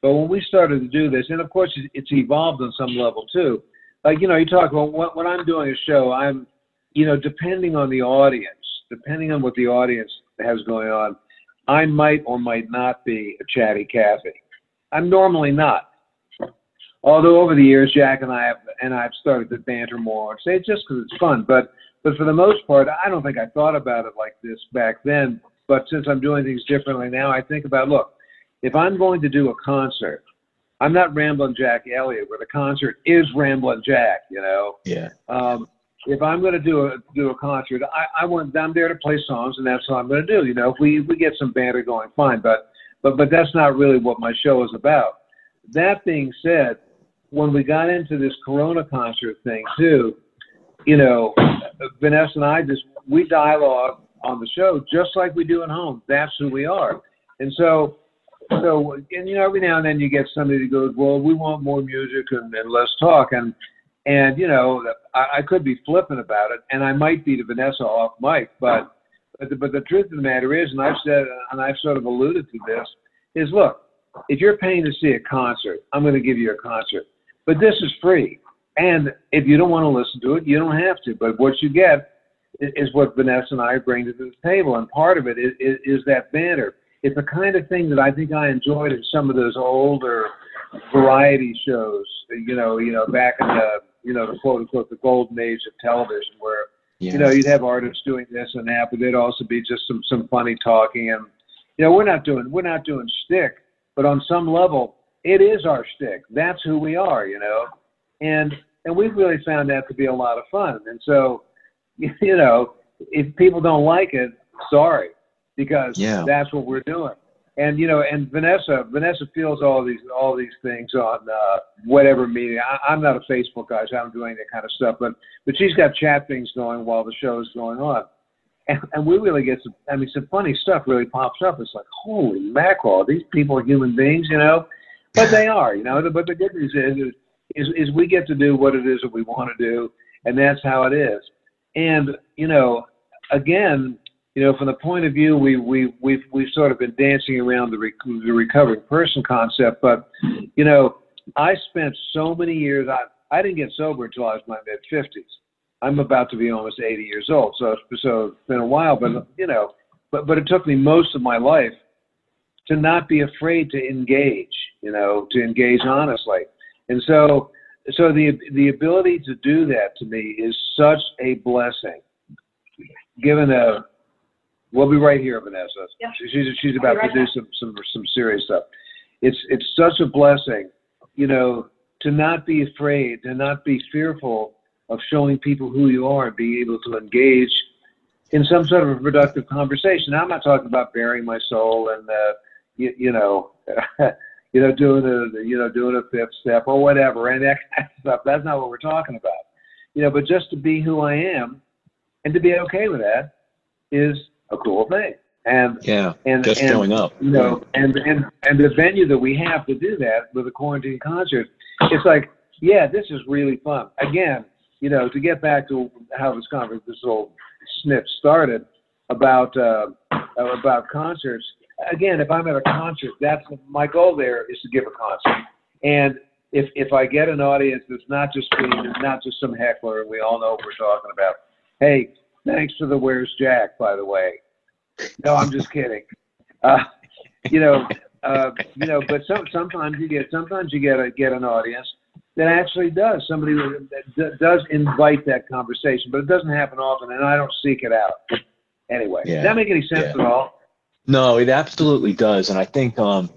but when we started to do this, and of course it's evolved on some level too. Like you know, you talk about when, when I'm doing a show, I'm, you know, depending on the audience, depending on what the audience has going on, I might or might not be a chatty Cathy. I'm normally not. Although over the years, Jack and I have and I've started to banter more say just because it's fun. But but for the most part, I don't think I thought about it like this back then. But since I'm doing things differently now, I think about look, if I'm going to do a concert, I'm not Ramblin' Jack Elliott, where the concert is Ramblin' Jack. You know. Yeah. Um, if I'm going to do a do a concert, I, I want I'm there to play songs, and that's what I'm going to do. You know, if we we get some banter going, fine. But but but that's not really what my show is about. That being said, when we got into this Corona concert thing too, you know, Vanessa and I just we dialogue on the show just like we do at home. That's who we are. And so, so and you know, every now and then you get somebody who goes, "Well, we want more music and, and less talk," and and you know, I, I could be flippant about it, and I might be to Vanessa off mic, but but the, but the truth of the matter is, and I've said, and I've sort of alluded to this, is look, if you're paying to see a concert, I'm going to give you a concert, but this is free. And if you don't want to listen to it, you don't have to. But what you get is what Vanessa and I bring to the table, and part of it is, is, is that banter. It's the kind of thing that I think I enjoyed in some of those older variety shows. You know, you know, back in the you know the quote unquote the golden age of television, where yes. you know you'd have artists doing this and that, but there'd also be just some some funny talking, and you know we're not doing we're not doing shtick, but on some level it is our shtick. That's who we are, you know, and and we've really found that to be a lot of fun, and so you know, if people don't like it, sorry, because yeah. that's what we're doing. And you know, and Vanessa, Vanessa feels all these all these things on uh, whatever media. I, I'm not a Facebook guy, so I don't do any of that kind of stuff. But but she's got chat things going while the show is going on, and, and we really get some. I mean, some funny stuff really pops up. It's like, holy mackerel, these people are human beings, you know. But they are, you know. But the good news is, is is we get to do what it is that we want to do, and that's how it is. And you know, again, you know, from the point of view, we we we've we've sort of been dancing around the, rec- the recovering person concept, but you know, I spent so many years. I I didn't get sober until I was in my mid fifties. I'm about to be almost 80 years old, so so it's been a while. But you know, but but it took me most of my life to not be afraid to engage. You know, to engage honestly, and so so the the ability to do that to me is such a blessing. Given a, we'll be right here, Vanessa. Yeah. She's she's about right to do some some some serious stuff. It's it's such a blessing, you know, to not be afraid, to not be fearful of showing people who you are and being able to engage in some sort of a productive conversation. Now, I'm not talking about bearing my soul and uh, you, you know. you know, doing a you know doing a fifth step or whatever, and that kind of stuff. That's not what we're talking about. You know, but just to be who I am and to be okay with that is a cool thing. And yeah, and just and, showing up. You know, and and and the venue that we have to do that with a quarantine concert, it's like, yeah, this is really fun. Again, you know, to get back to how this conference, this little snip started about uh, about concerts again, if I'm at a concert, that's my goal. There is to give a concert, and if if I get an audience that's not just me, not just some heckler, and we all know what we're talking about. Hey, thanks for the "Where's Jack?" By the way. No, I'm just kidding. Uh, you know, uh, you know, but some, sometimes you get sometimes you get a, get an audience that actually does somebody that does invite that conversation, but it doesn't happen often, and I don't seek it out. Anyway, yeah. does that make any sense yeah. at all? No, it absolutely does, and I think um,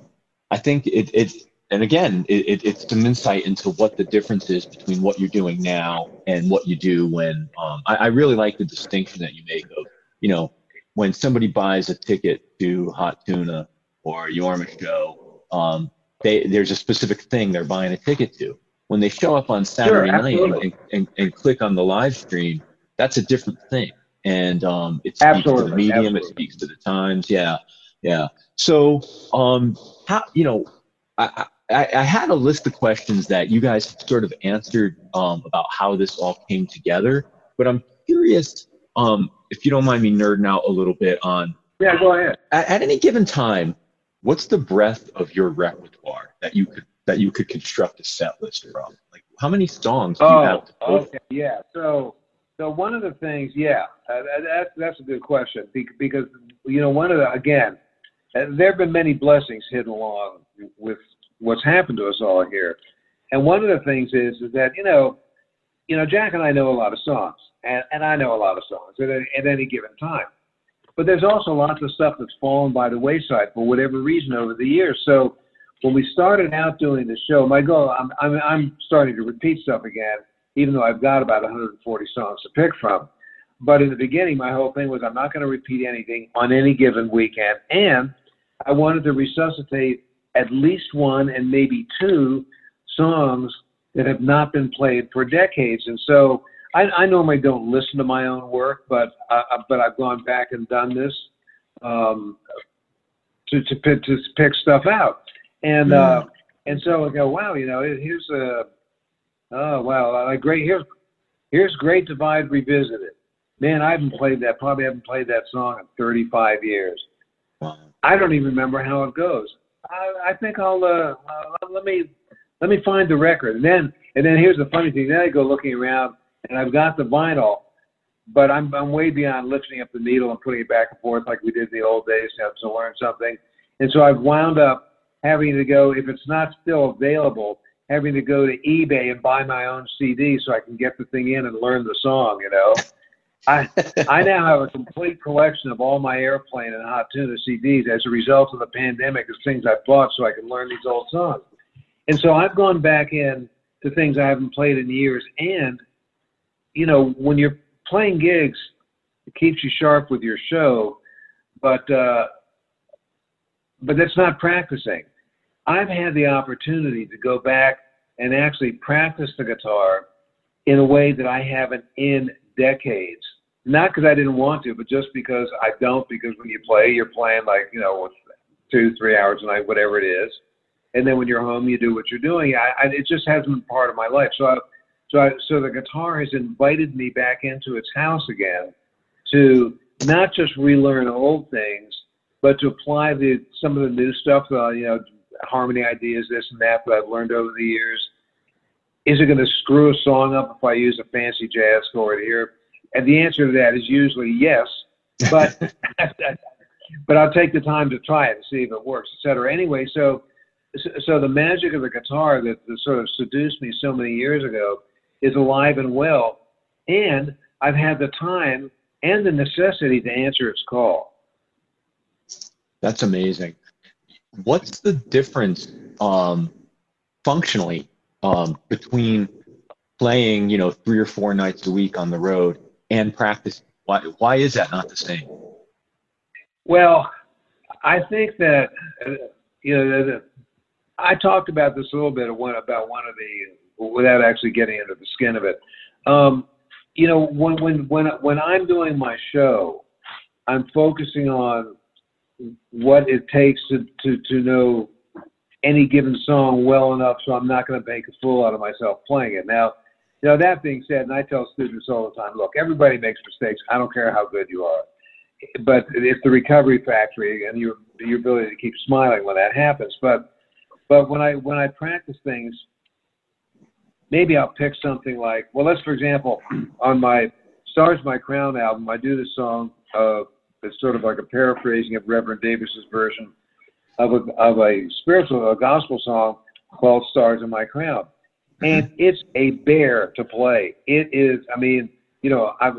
I think it it and again it, it, it's some insight into what the difference is between what you're doing now and what you do when um, I, I really like the distinction that you make of you know when somebody buys a ticket to Hot Tuna or Jorma show, um, they there's a specific thing they're buying a ticket to. When they show up on Saturday sure, night and, and, and click on the live stream, that's a different thing and um, it speaks absolutely, to the medium, absolutely. it speaks to the times. Yeah, yeah. So, um, how you know, I, I, I, had a list of questions that you guys sort of answered um, about how this all came together, but I'm curious um, if you don't mind me nerding out a little bit on. Yeah, go ahead. At, at any given time, what's the breadth of your repertoire that you could that you could construct a set list from? Like, how many songs do you oh, have? To okay, yeah. So so one of the things, yeah, uh, that's that's a good question because you know one of the again, uh, there have been many blessings hidden along with what's happened to us all here, and one of the things is is that you know, you know Jack and I know a lot of songs, and, and I know a lot of songs at, at any given time, but there's also lots of stuff that's fallen by the wayside for whatever reason over the years. So when we started out doing the show, my goal, I'm I'm, I'm starting to repeat stuff again even though I've got about 140 songs to pick from. But in the beginning, my whole thing was I'm not going to repeat anything on any given weekend. And I wanted to resuscitate at least one and maybe two songs that have not been played for decades. And so I, I normally don't listen to my own work, but uh, but I've gone back and done this um, to to pick, to pick stuff out, and uh, and so I go, wow, you know, here's a oh wow, a great here's here's Great Divide revisited. Man, I haven't played that. Probably haven't played that song in 35 years. I don't even remember how it goes. I, I think I'll uh, uh, let me let me find the record, and then and then here's the funny thing. Then I go looking around, and I've got the vinyl, but I'm I'm way beyond lifting up the needle and putting it back and forth like we did in the old days to, to learn something. And so I've wound up having to go if it's not still available, having to go to eBay and buy my own CD so I can get the thing in and learn the song. You know. I I now have a complete collection of all my airplane and hot tuna CDs as a result of the pandemic of things I bought so I can learn these old songs. And so I've gone back in to things I haven't played in years. And, you know, when you're playing gigs, it keeps you sharp with your show, but uh, but that's not practicing. I've had the opportunity to go back and actually practice the guitar in a way that I haven't in decades. Not because I didn't want to, but just because I don't. Because when you play, you're playing like you know, two, three hours a night, whatever it is, and then when you're home, you do what you're doing. I, I, it just hasn't been part of my life. So, I, so, I, so the guitar has invited me back into its house again to not just relearn old things, but to apply the some of the new stuff. Uh, you know, harmony ideas, this and that that I've learned over the years is it going to screw a song up if I use a fancy jazz chord here? And the answer to that is usually yes, but but I'll take the time to try it and see if it works, etc. Anyway, so so the magic of the guitar that, that sort of seduced me so many years ago is alive and well, and I've had the time and the necessity to answer its call. That's amazing. What's the difference um, functionally um, between playing, you know, three or four nights a week on the road and practice? Why, why is that not the same? Well, I think that, you know, I talked about this a little bit one, about one of the, without actually getting into the skin of it. Um, you know, when, when, when, when I'm doing my show, I'm focusing on what it takes to, to, to know any given song well enough so I'm not going to make a fool out of myself playing it. Now, you know, that being said, and I tell students all the time, look, everybody makes mistakes. I don't care how good you are. But it's the recovery factory and your your ability to keep smiling when that happens. But but when I when I practice things, maybe I'll pick something like well, let's for example, on my Stars My Crown album, I do this song uh, it's sort of like a paraphrasing of Reverend Davis's version of a, of a spiritual, a gospel song called Stars in My Crown. And it's a bear to play. It is, I mean, you know, I've,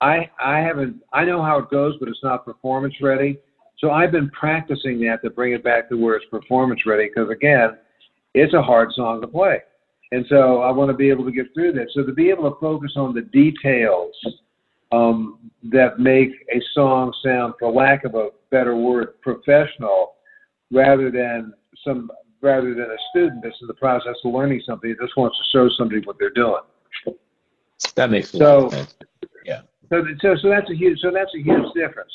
I, I haven't, I know how it goes, but it's not performance ready. So I've been practicing that to bring it back to where it's performance ready. Because again, it's a hard song to play. And so I want to be able to get through that. So to be able to focus on the details um, that make a song sound, for lack of a better word, professional, rather than some rather than a student that's in the process of learning something that just wants to show somebody what they're doing. That makes so, sense. Yeah. So, so, so that's a huge so that's a huge difference.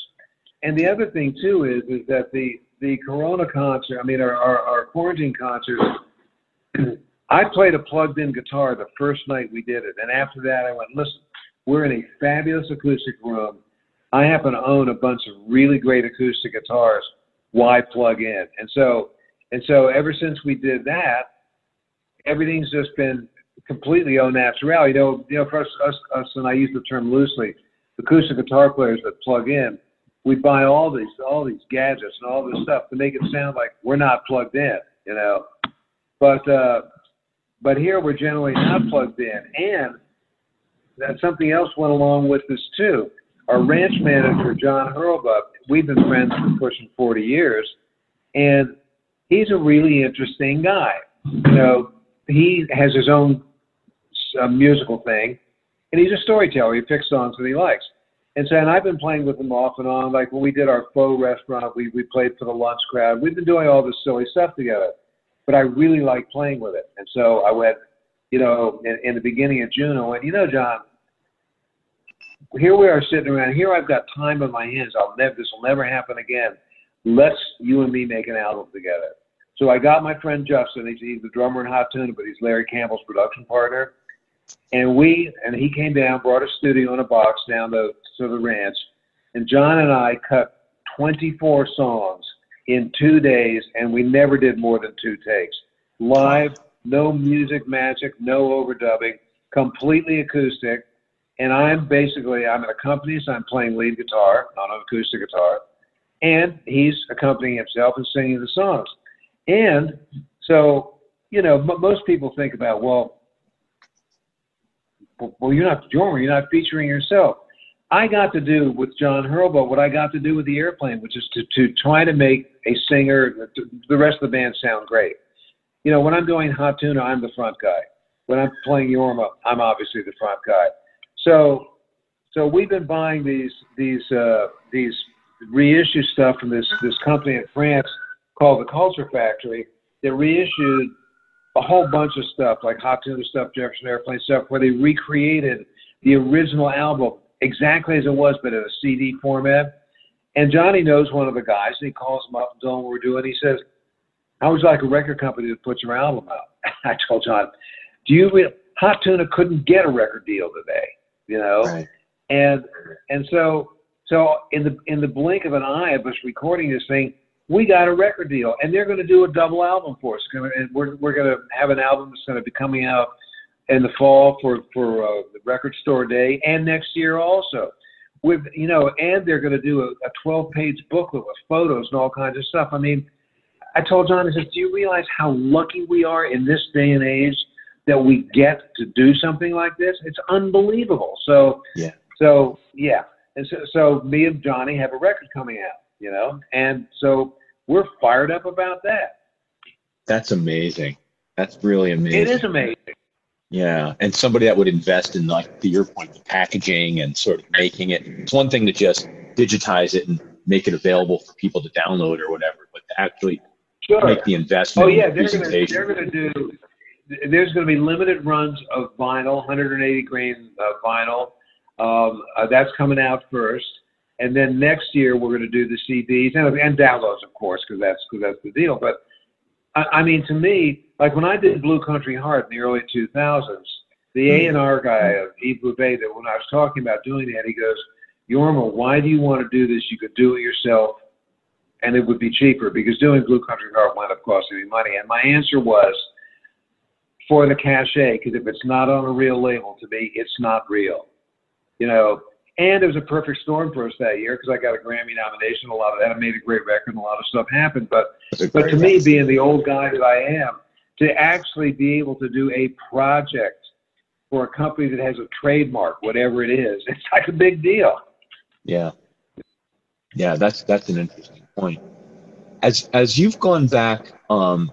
And the other thing too is is that the the Corona concert, I mean our, our, our quarantine concerts, I played a plugged in guitar the first night we did it. And after that I went, listen, we're in a fabulous acoustic room. I happen to own a bunch of really great acoustic guitars why plug in? And so, and so ever since we did that, everything's just been completely au naturel. You know, you know, for us, us, us, and I use the term loosely, acoustic guitar players that plug in, we buy all these, all these gadgets and all this stuff to make it sound like we're not plugged in. You know, but uh, but here we're generally not plugged in, and that something else went along with this too. Our ranch manager, John Hurlbut, we've been friends for pushing 40 years, and he's a really interesting guy. You know, he has his own uh, musical thing, and he's a storyteller. He picks songs that he likes. And so, and I've been playing with him off and on. Like when we did our faux restaurant, we, we played for the lunch crowd. We've been doing all this silly stuff together. But I really like playing with it. And so I went, you know, in, in the beginning of June, I went, you know, John, here we are sitting around. Here I've got time on my hands. I'll never. This will never happen again. Let's you and me make an album together. So I got my friend Justin. He's, he's the drummer in Hot Tuna, but he's Larry Campbell's production partner. And we and he came down, brought a studio in a box down to, to the ranch, and John and I cut 24 songs in two days, and we never did more than two takes. Live, no music magic, no overdubbing, completely acoustic. And I'm basically I'm an accompanist. I'm playing lead guitar on an acoustic guitar, and he's accompanying himself and singing the songs. And so, you know, m- most people think about well, well, you're not the drummer, you're not featuring yourself. I got to do with John Hurlbut what I got to do with the airplane, which is to, to try to make a singer, the rest of the band sound great. You know, when I'm doing Hot Tuna, I'm the front guy. When I'm playing Jorma, I'm obviously the front guy. So, so we've been buying these these uh, these reissue stuff from this this company in France called the Culture Factory that reissued a whole bunch of stuff like Hot Tuna stuff, Jefferson Airplane stuff, where they recreated the original album exactly as it was, but in a CD format. And Johnny knows one of the guys, and he calls him up and tells him what we're doing. He says, "How would you like a record company to put your album out?" I told John, "Do you? Re- Hot Tuna couldn't get a record deal today, you know." Right. And and so so in the in the blink of an eye of us recording this thing, we got a record deal, and they're going to do a double album for us. And we're we're going to have an album that's going to be coming out in the fall for for uh, the Record Store Day, and next year also. With you know, and they're going to do a, a 12-page booklet with photos and all kinds of stuff. I mean, I told John, I said, "Do you realize how lucky we are in this day and age that we get to do something like this? It's unbelievable." So Yeah. So yeah, and so, so me and Johnny have a record coming out, you know, and so we're fired up about that. That's amazing. That's really amazing. It is amazing. Yeah, and somebody that would invest in, like to your point, the packaging and sort of making it. It's one thing to just digitize it and make it available for people to download or whatever, but to actually Sure. make the investment Oh yeah, the they're gonna they're gonna do. There's going to be limited runs of vinyl, 180 grain uh, vinyl. Um, uh, that's coming out first, and then next year we're going to do the CDs and, and downloads, of course, because that's cause that's the deal. But I, I mean, to me, like when I did Blue Country Heart in the early 2000s, the A and R guy, uh, Yves Beauvais, that when I was talking about doing that, he goes, "Jorma, why do you want to do this? You could do it yourself." and it would be cheaper because doing Blue Country Heart wound up costing me money. And my answer was for the cachet, because if it's not on a real label, to me, it's not real. You know, and it was a perfect storm for us that year because I got a Grammy nomination, a lot of that. I made a great record, and a lot of stuff happened. But but to me, being the old guy that I am, to actually be able to do a project for a company that has a trademark, whatever it is, it's like a big deal. Yeah. Yeah, that's that's an interesting point. As as you've gone back um,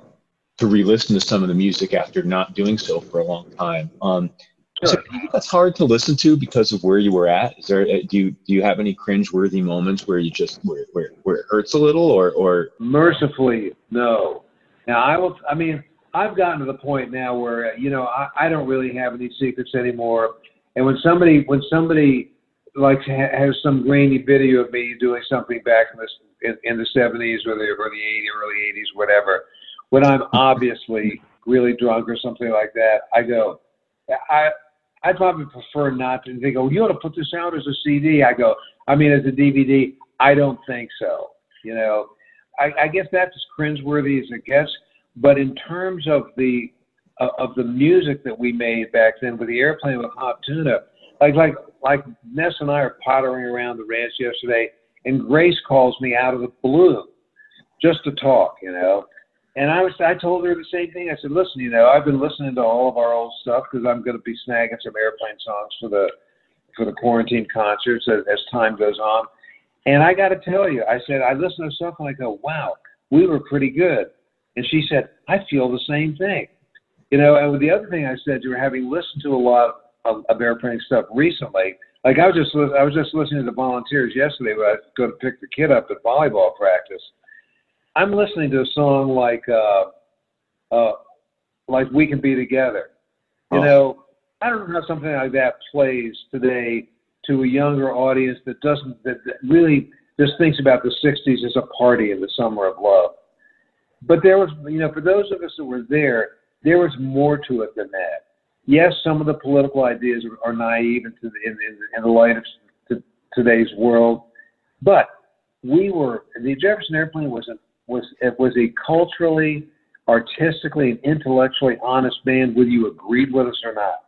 to re-listen to some of the music after not doing so for a long time, um, Sure. that's hard to listen to because of where you were at? Is there uh, do you do you have any cringe-worthy moments where you just where where, where it hurts a little or or Mercifully, no. Now I will. I mean, I've gotten to the point now where uh, you know I, I don't really have any secrets anymore. And when somebody when somebody like ha- has some grainy video of me doing something back in the in, in the seventies or the or the 80s, early eighties, whatever, when I'm obviously really drunk or something like that, I go, I I probably prefer not to. They go, you ought to put this out as a CD. I go, I mean, as a DVD. I don't think so. You know, I, I guess that's as cringeworthy as it gets. But in terms of the of of the music that we made back then with the airplane with hot tuna, like like like Ness and I are pottering around the ranch yesterday, and Grace calls me out of the blue, just to talk, you know. And I was I told her the same thing. I said, listen, you know, I've been listening to all of our old stuff because I'm going to be snagging some airplane songs for the for the quarantine concerts as, as time goes on. And I got to tell you, I said I listen to stuff and I go, wow, we were pretty good. And she said, I feel the same thing. You know, and the other thing I said to her, having listened to a lot of, of airplane stuff recently, like I was just I was just listening to the volunteers yesterday when I was going to pick the kid up at volleyball practice. I'm listening to a song like uh, uh, like "We Can Be Together," You Oh. know, I don't know how something like that plays today to a younger audience that doesn't that, that really just thinks about the '60s as a party in the summer of love. But there was, you know, for those of us that were there, there was more to it than that. Yes, some of the political ideas are, are naive into the, in, in, in the light of today's world, but we were the Jefferson Airplane was a was it was a culturally, artistically, and intellectually honest band, whether you agreed with us or not.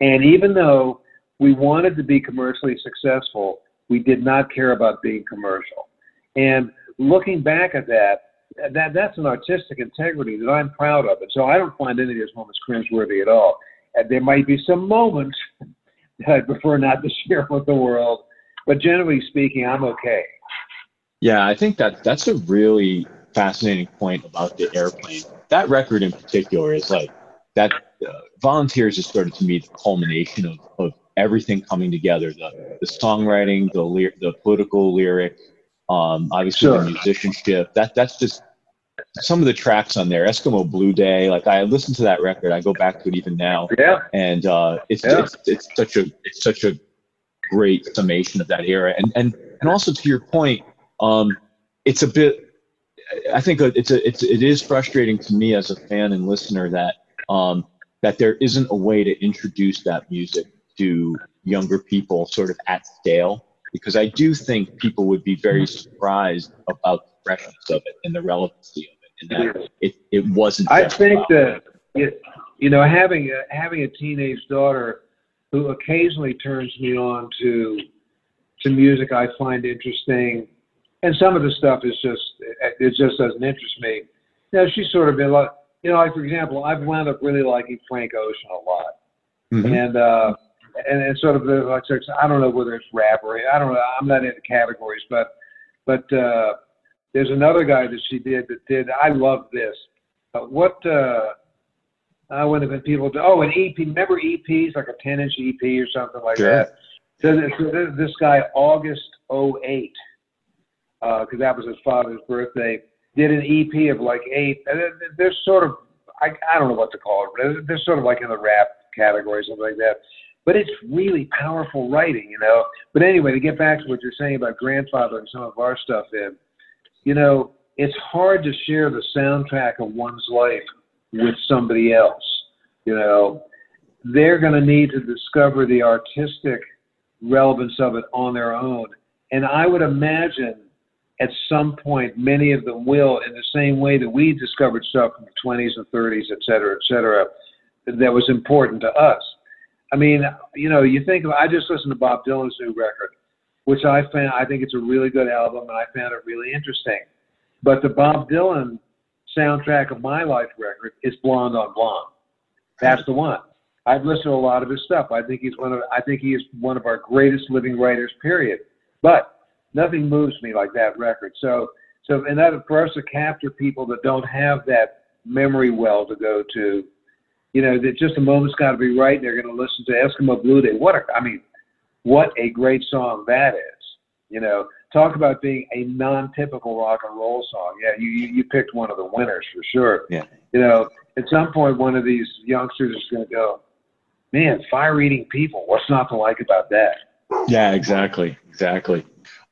And even though we wanted to be commercially successful, we did not care about being commercial. And looking back at that, that that's an artistic integrity that I'm proud of. And so I don't find any of those moments cringeworthy at all. And there might be some moments that I prefer not to share with the world, but generally speaking, I'm okay. Yeah, I think that that's a really fascinating point about the airplane. That record in particular is like that. Uh, Volunteers is sort of to me the culmination of, of everything coming together: the the songwriting, the ly- the political lyric, um, obviously Sure. the musicianship. That that's just some of the tracks on there. Eskimo Blue Day. Like I listen to that record, I go back to it even now, Yeah. and uh, it's, Yeah. it's it's such a it's such a great summation of that era. And and and also to your point, um, it's a bit. I think it's a it's it is frustrating to me as a fan and listener that um, that there isn't a way to introduce that music to younger people sort of at scale because I do think people would be very surprised about the freshness of it and the relevancy of it and that it, it wasn't I think that it, you know having a, having a teenage daughter who occasionally turns me on to to music I find interesting, and some of the stuff is just it, just doesn't interest me. You know, she's sort of been like you know, like for example, I've wound up really liking Frank Ocean a lot, Mhm. and uh, and and sort of the like I I don't know whether it's rap or I don't know. I'm not into categories, but but uh, there's another guy that she did that did. I love this. Uh, what uh, I would have been people. Oh, an EP. Remember EPs like a 10 inch EP or something like Sure. that. So this- this guy August 08, Uh, because that was his father's birthday, did an EP of like eight. And they're- sort of I, I don't know what to call it. they're sort of like in the rap category, something like that. But it's really powerful writing, you know. But anyway, to get back to what you're saying about grandfather and some of our stuff in, you know, it's hard to share the soundtrack of one's life with somebody else. You know, they're going to need to discover the artistic relevance of it on their own. And I would imagine at some point, many of them will, in the same way that we discovered stuff from the 20s and 30s, et cetera, et cetera, that was important to us. I mean, you know, you think of, I just listened to Bob Dylan's new record, which I found, I think it's a really good album and I found it really interesting. But the Bob Dylan soundtrack of my life record is Blonde on Blonde. That's the one. I've listened to a lot of his stuff. I think he's one of I think he is one of our greatest living writers, period. But nothing moves me like that record. So so and that for us to capture people that don't have that memory well to go to, you know, that just a moment's got to be right. And they're going to listen to Eskimo Blue Day. What a, I mean, what a great song that is. You know, talk about being a non-typical rock and roll song. Yeah, you you, you picked one of the winners for sure. Yeah. You know, at some point, one of these youngsters is going to go, man, fire-eating people. What's not to like about that? Yeah, exactly, exactly.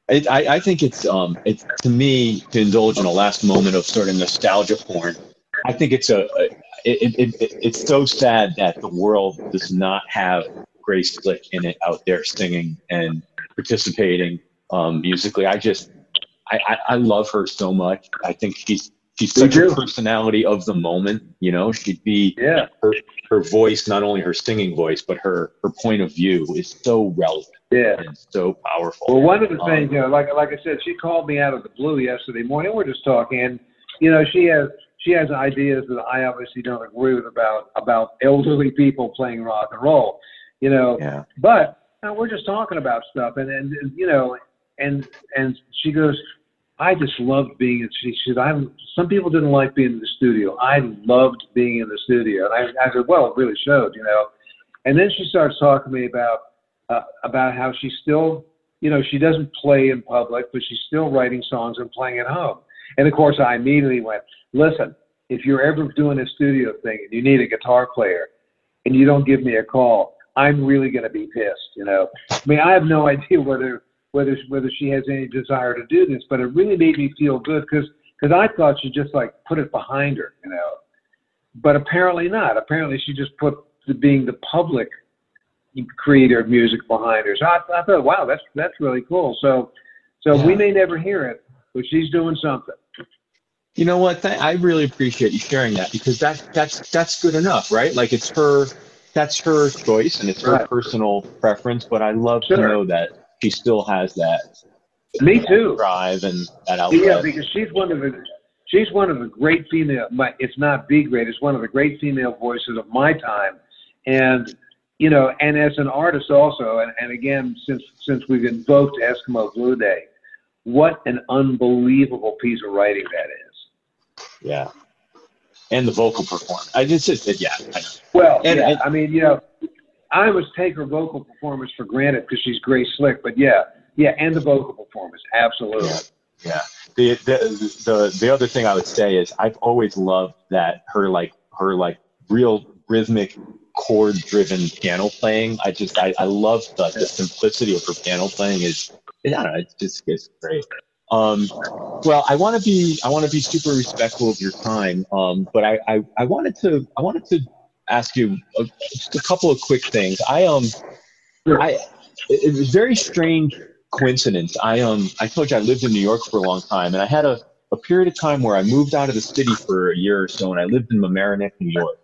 It, I, I think it's um, it's to me to indulge in a last moment of sort of nostalgia porn. I think it's a, a it, it, it, it's so sad that the world does not have Grace Slick in it out there singing and participating um, musically. I just I, I, I love her so much. I think she's she's Me such a personality of the moment. You know, she'd be Yeah. her her voice, not only her singing voice, but her her point of view is so relevant Yeah. and so powerful. Well, one of the Um, things, you know, like like I said, she called me out of the blue yesterday morning. We're just talking, and you know, she has she has ideas that I obviously don't agree with about about elderly people playing rock and roll. You know, yeah, but uh, we're just talking about stuff, and, and and you know, and and she goes, I just loved being in. She said, I some people didn't like being in the studio. I loved being in the studio, and I, I said, well, it really showed, you know. And then she starts talking to me about uh, about how she still, you know, she doesn't play in public, but she's still writing songs and playing at home. And of course, I immediately went, listen, if you're ever doing a studio thing and you need a guitar player, and you don't give me a call, I'm really going to be pissed. You know, I mean, I have no idea whether whether whether she has any desire to do this, but it really made me feel good because because I thought she just like put it behind her, you know, but apparently not. Apparently she just put the, being the public creator of music behind her. So I, I thought, wow, that's that's really cool. So so yeah. we may never hear it, but she's doing something. You know what? I really appreciate you sharing that because that that's that's good enough, right? Like it's her that's her choice and it's her right. personal preference. But I love sure. to know that she still has that. Me too. Drive and that outlet. Yeah, because she's one of the she's one of the great female. My, it's not the great. It's one of the great female voices of my time, and you know, and as an artist also, and, and again, since since we've invoked Eskimo Blue Day, what an unbelievable piece of writing that is. Yeah, and the vocal performance. I just said, yeah. I well, and, yeah, I mean, you know, I always take her vocal performance for granted because she's Grace Slick, but yeah, yeah, and the vocal performance, absolutely. Yeah. yeah. The, the the the other thing I would say is I've always loved that her like her like real rhythmic chord driven piano playing. I just I, I love the, the simplicity of her piano playing is I don't know, it's just it's great. Um, well, I want to be I want to be super respectful of your time, um, but I, I, I wanted to I wanted to ask you a, just a couple of quick things. I um I it was very strange coincidence. I um I told you I lived in New York for a long time, and I had a, a period of time where I moved out of the city for a year or so, and I lived in Mamaroneck, New York.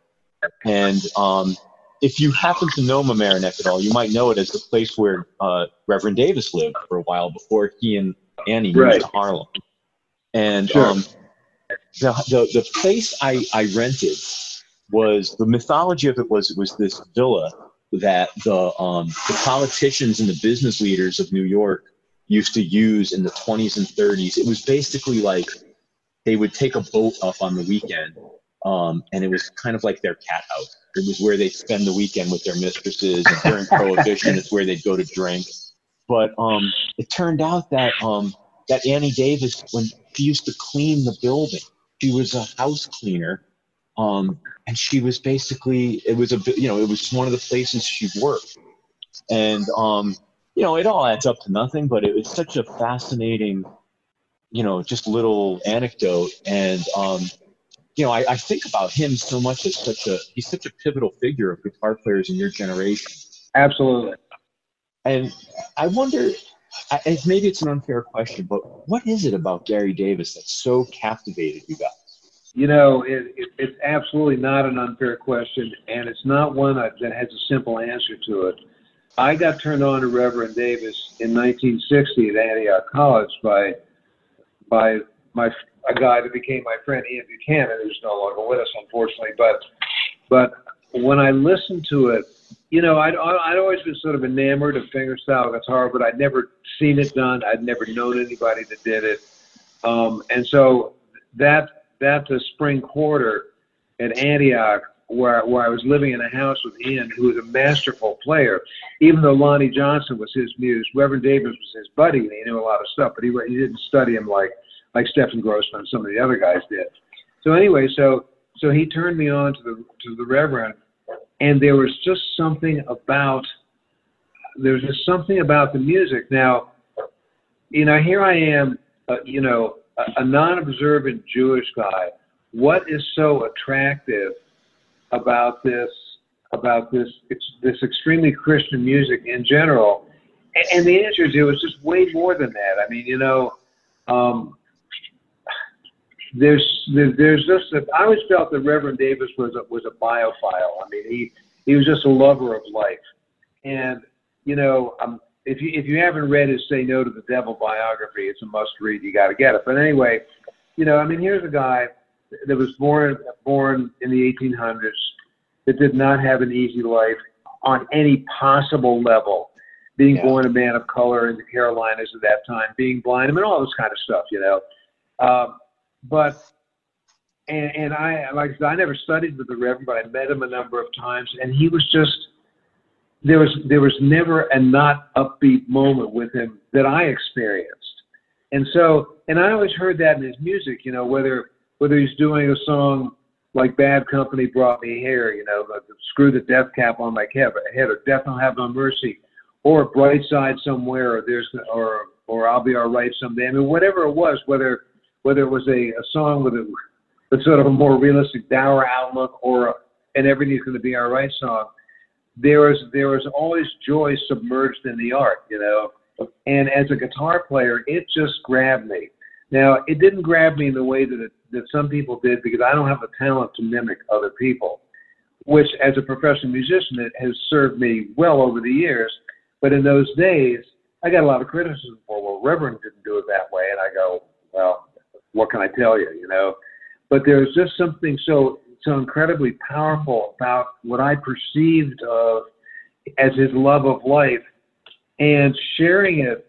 And um, if you happen to know Mamaroneck at all, you might know it as the place where uh, Reverend Davis lived for a while before he and Annie moved right. to Harlem. And sure. um, the, the the place I, I rented was the mythology of it was it was this villa that the um, the politicians and the business leaders of New York used to use in the 20s and 30s. It was basically like they would take a boat up on the weekend, um, and it was kind of like their cat house. It was where they'd spend the weekend with their mistresses. And during Prohibition, it's where they'd go to drink. But um, it turned out that um, that Annie Davis, when she used to clean the building, she was a house cleaner um, and she was basically, it was a, you know, it was one of the places she worked. And, um, you know, it all adds up to nothing, but it was such a fascinating, you know, just little anecdote. And, um, you know, I, I think about him so much as such a, he's such a pivotal figure of guitar players in your generation. Absolutely. And I wonder, I, maybe it's an unfair question, but what is it about Gary Davis that so captivated you guys? You know, it, it, it's absolutely not an unfair question, and it's not one that, has a simple answer to it. I got turned on to Reverend Davis in 1960 at Antioch College by by my a guy that became my friend Ian Buchanan, who's no longer with us, unfortunately. But but when I listened to it, you know, I'd I'd always been sort of enamored of fingerstyle guitar, but I'd never seen it done. I'd never known anybody that did it, um, and so that that to spring quarter at Antioch, where where I was living in a house with Ian, who was a masterful player. Even though Lonnie Johnson was his muse, Reverend Davis was his buddy, and he knew a lot of stuff, but he he didn't study him like like Stefan Grossman and some of the other guys did. So anyway, so so he turned me on to the to the Reverend, and there was just something about there was just something about the music. Now, you know, here I am, uh, you know, a, non-observant Jewish guy, what is so attractive about this about this this extremely Christian music in general? And, and the answer is it was just way more than that. I mean, you know, um, there's there's just a, I always felt that Reverend Davis was a was a biophile. I mean, he he was just a lover of life, and you know, um, if you if you haven't read his Say No to the Devil biography, it's a must read. You got to get it. But anyway, you know, I mean, here's a guy that was born born in the 1800s that did not have an easy life on any possible level. Being yeah. born a man of color in the Carolinas at that time, being blind, I mean, all this kind of stuff, you know. Um, but and, and I like I said, I never studied with the Reverend, but I met him a number of times, and he was just there was there was never a not upbeat moment with him that I experienced. And so, and I always heard that in his music, you know, whether whether he's doing a song like Bad Company brought me here, you know, the screw the death cap on my head, or Death will have no mercy, or Bright Side somewhere, or there's or or I'll be all right someday. I mean, whatever it was, whether whether it was a, a song with a with sort of a more realistic, dour outlook, or and everything's going to be all right song, there was there was always joy submerged in the art, you know. And as a guitar player, it just grabbed me. Now, it didn't grab me in the way that it, that some people did because I don't have the talent to mimic other people, which, as a professional musician, it has served me well over the years. But in those days, I got a lot of criticism for, well, Reverend didn't do it that way, and I go, well, what can I tell you, you know? But there's just something so so incredibly powerful about what I perceived of as his love of life and sharing it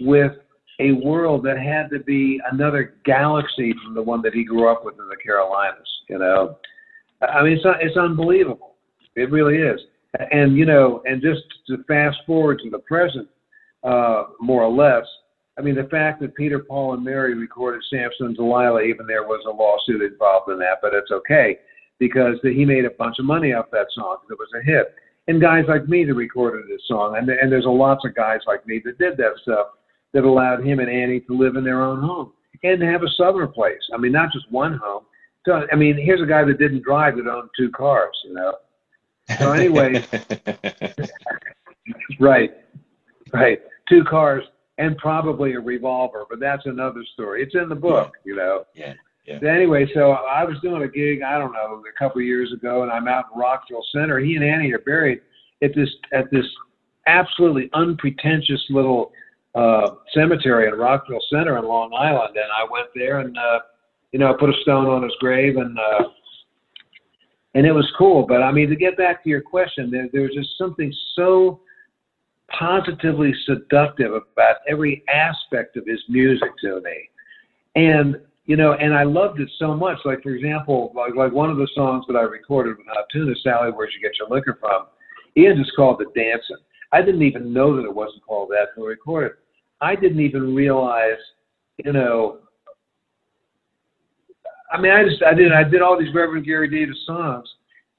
with a world that had to be another galaxy from the one that he grew up with in the Carolinas. You know, I mean, it's it's unbelievable. It really is. And you know, and just to fast forward to the present, uh, more or less. I mean, the fact that Peter, Paul, and Mary recorded Samson and Delilah, even there was a lawsuit involved in that, but it's okay because he made a bunch of money off that song. It was a hit. And guys like me that recorded this song, and, and there's a lots of guys like me that did that stuff that allowed him and Annie to live in their own home and have a southern place. I mean, not just one home. So, I mean, here's a guy that didn't drive that owned two cars, you know. So anyway, right, right, two cars and probably a revolver, but that's another story. It's in the book, yeah. you know. Yeah. Yeah. Anyway, so I was doing a gig, I don't know, a couple of years ago, and I'm out in Rockville Center. He and Annie are buried at this at this absolutely unpretentious little uh, cemetery in Rockville Center in Long Island, and I went there and uh, you know put a stone on his grave and uh, and it was cool. But I mean, to get back to your question, there, there's just something so positively seductive about every aspect of his music to me, and you know, and I loved it so much. Like for example, like like one of the songs that I recorded with Tuna Sally, "Where'd You Get Your Liquor From?" Ian just called it "Dancing." I didn't even know that it wasn't called that when we recorded. It. I didn't even realize, you know. I mean, I just I did I did all these Reverend Gary Davis songs,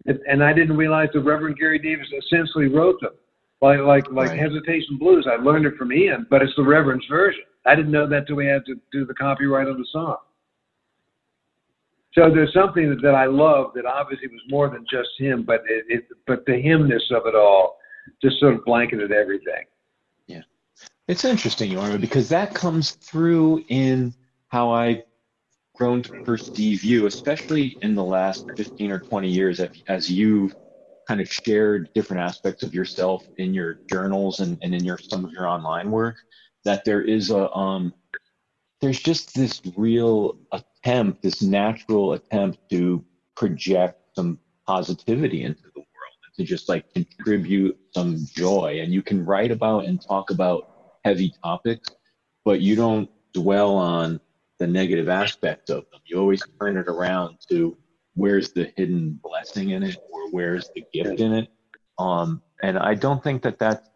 and, and I didn't realize that Reverend Gary Davis essentially wrote them, like like like Right. Hesitation Blues. I learned it from Ian, but it's the Reverend's version. I didn't know that till we had to do the copyright on the song. So there's something that, I love that obviously was more than just him, but it, it but the hymnness of it all just sort of blanketed everything. Yeah, it's interesting, Jorma, because that comes through in how I've grown to perceive you, especially in the last 15 or 20 years as, you've kind of shared different aspects of yourself in your journals and, and in your some of your online work, that there is a um there's just this real attempt, this natural attempt to project some positivity into the world and to just like contribute some joy. And you can write about and talk about heavy topics, but you don't dwell on the negative aspects of them. You always turn it around to where's the hidden blessing in it or where's the gift in it. Um, and I don't think that that's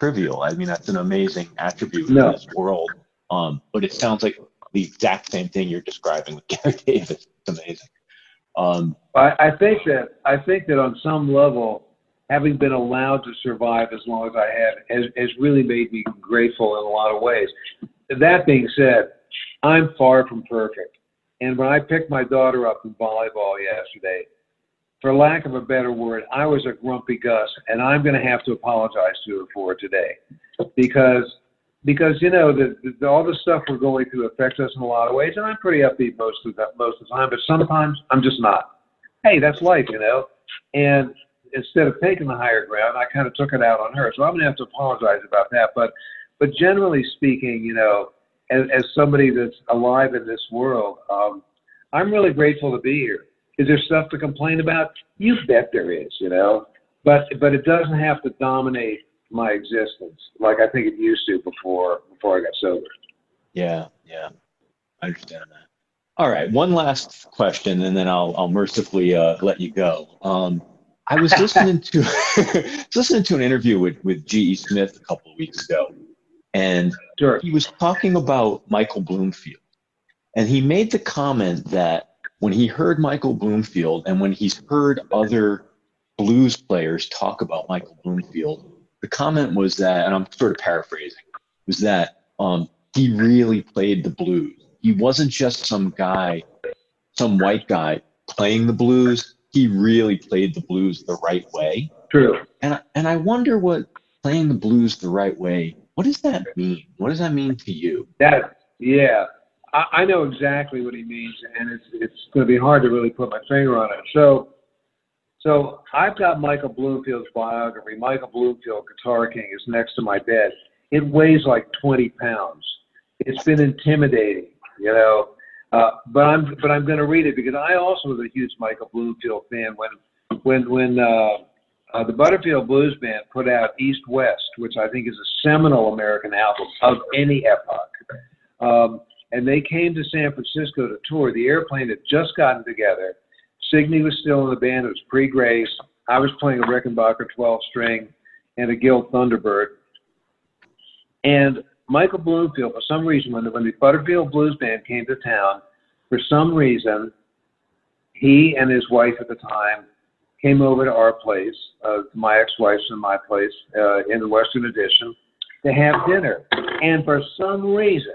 trivial. I mean, that's an amazing attribute No. in this world. Um, but it sounds like the exact same thing you're describing with Gary Davis. It's amazing. Um, I, I think that I think that on some level, having been allowed to survive as long as I have has, has really made me grateful in a lot of ways. That being said, I'm far from perfect. And when I picked my daughter up in volleyball yesterday, for lack of a better word, I was a grumpy Gus, and I'm going to have to apologize to her for it today, because because you know the, the, all the stuff we're going through affects us in a lot of ways, and I'm pretty upbeat most of the most of the time, but sometimes I'm just not. Hey, that's life, you know. And instead of taking the higher ground, I kind of took it out on her. So I'm going to have to apologize about that. But but generally speaking, you know, as, as somebody that's alive in this world, um, I'm really grateful to be here. Is there stuff to complain about? You bet there is, you know. But but it doesn't have to dominate my existence like I think it used to before before I got sober. Yeah, yeah, I understand that. All right, one last question, and then I'll I'll mercifully uh, let you go. Um, I was listening to listening to an interview with with G.E. Smith a couple of weeks ago, and Sure. he was talking about Michael Bloomfield, and he made the comment that when he heard Michael Bloomfield and when he's heard other blues players talk about Michael Bloomfield, the comment was that, and I'm sort of paraphrasing, was that um, he really played the blues. He wasn't just some guy, some white guy playing the blues. He really played the blues the right way. True. And and I wonder what playing the blues the right way. What does that mean? What does that mean to you? That yeah, I, I know exactly what he means, and it's it's going to be hard to really put my finger on it. So, so I've got Michael Bloomfield's biography. Michael Bloomfield, Guitar King, is next to my bed. It weighs like 20 pounds. It's been intimidating, you know. Uh, but I'm but I'm going to read it because I also was a huge Michael Bloomfield fan when when when uh, uh, the Butterfield Blues Band put out East West, which I think is a seminal American album of any epoch. Um, and they came to San Francisco to tour. The airplane had just gotten together. Signe was still in the band. It was pre Grace. I was playing a Rickenbacker 12 string and a Guild Thunderbird. And Michael Bloomfield, for some reason, when the, when the Butterfield Blues Band came to town, for some reason, he and his wife at the time came over to our place, uh, my ex-wife's and my place uh, in the Western Addition, to have dinner. And for some reason,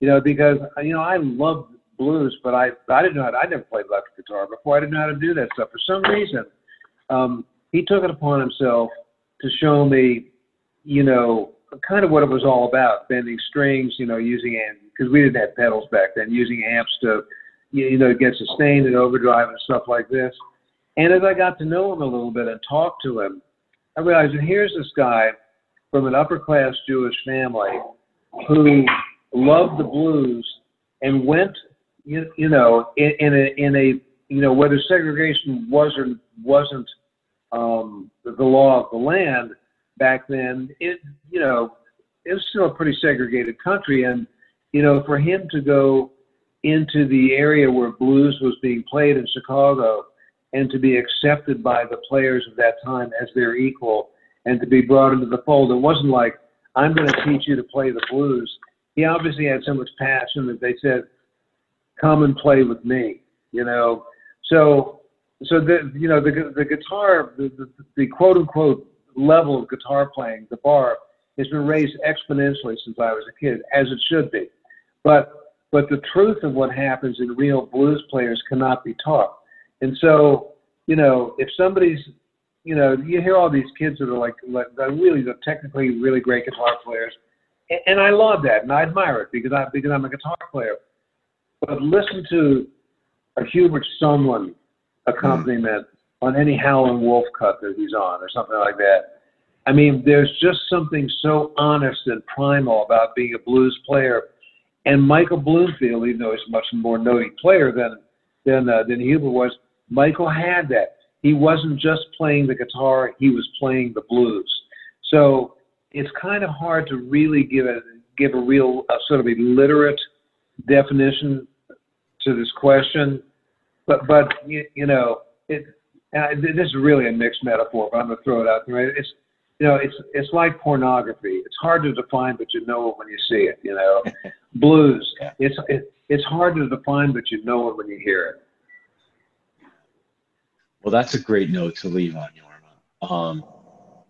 you know, because you know I love blues, but I I didn't know how to, I never played electric guitar before. I didn't know how to do that stuff. For some reason, um, he took it upon himself to show me, you know, kind of what it was all about, bending strings, you know, using because we didn't have pedals back then, using amps to, you know, get sustained and overdrive and stuff like this. And as I got to know him a little bit and talk to him, I realized that here's this guy from an upper class Jewish family who loved the blues and went, you, you know, in, in a in a you know whether segregation was or wasn't um, the, the law of the land back then, it you know it was still a pretty segregated country, and you know for him to go into the area where blues was being played in Chicago and to be accepted by the players of that time as their equal and to be brought into the fold. It wasn't like I'm going to teach you to play the blues he obviously had so much passion that they said, "Come and play with me," you know. So, so the you know the the guitar, the, the, the quote unquote level of guitar playing, the bar, has been raised exponentially since I was a kid, as it should be. But but the truth of what happens in real blues players cannot be taught. And so, you know, if somebody's, you know, you hear all these kids that are like, like really, the technically really great guitar players, and, and I love that and I admire it because I because I'm a guitar player. But listen to a Hubert Sumlin accompaniment mm. on any Howlin' Wolf cut that he's on or something like that. I mean, there's just something so honest and primal about being a blues player. And Michael Bloomfield, even though he's a much more noted player than than uh, than Hubert was, Michael had that. He wasn't just playing the guitar; he was playing the blues. So it's kind of hard to really give a give a real a sort of a literate definition to this question. But but you, you know it. And this is really a mixed metaphor, but I'm going to throw it out there. It's you know it's it's like pornography. It's hard to define, but you know it when you see it. You know, blues. Yeah. It's it, it's hard to define, but you know it when you hear it. Well, that's a great note to leave on, Jorma. Um,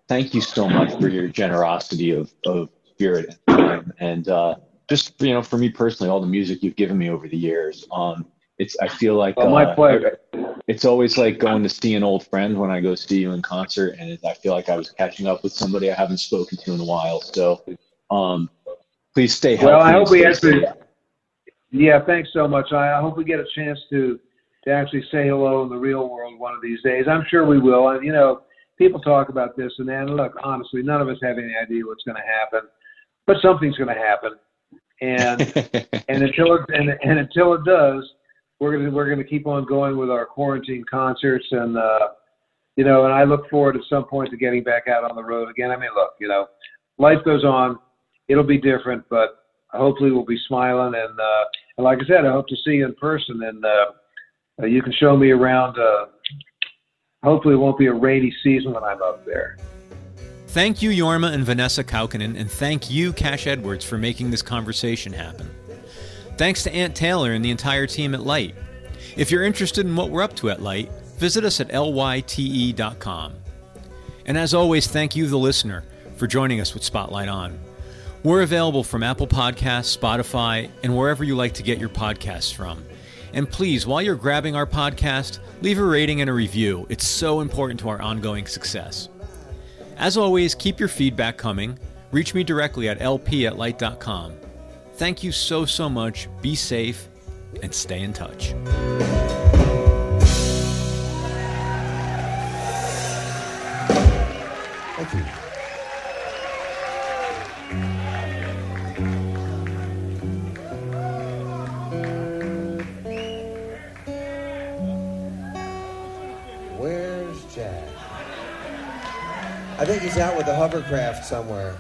thank you so much for your generosity of, of spirit and time. And uh, just, you know, for me personally, all the music you've given me over the years. Um, it's, I feel like, oh, my uh, pleasure. It's always like going to see an old friend when I go see you in concert. And I feel like I was catching up with somebody I haven't spoken to in a while. So um, please stay healthy. Well, I hope we actually, yeah, thanks so much. I, I hope we get a chance to, to actually say hello in the real world one of these days. I'm sure we will. And, you know, people talk about this and then look honestly none of us have any idea what's going to happen but something's going to happen and and until it and, and until it does we're going to we're to keep on going with our quarantine concerts and uh you know and i look forward at some point to getting back out on the road again i mean look you know life goes on it'll be different but hopefully we'll be smiling and uh and like i said i hope to see you in person and uh you can show me around uh hopefully it won't be a rainy season when I'm up there. Thank you, Jorma and Vanessa Kaukonen, and thank you, Cash Edwards, for making this conversation happen. Thanks to Aunt Taylor and the entire team at Lyte. If you're interested in what we're up to at Lyte, visit us at lyte.com. And as always, thank you, the listener, for joining us with Spotlight On. We're available from Apple Podcasts, Spotify, and wherever you like to get your podcasts from. And please, while you're grabbing our podcast, leave a rating and a review. It's so important to our ongoing success. As always, keep your feedback coming. Reach me directly at lp at lyte.com. Thank you so, so much. Be safe and stay in touch. Thank you. Think he's out with the hovercraft somewhere.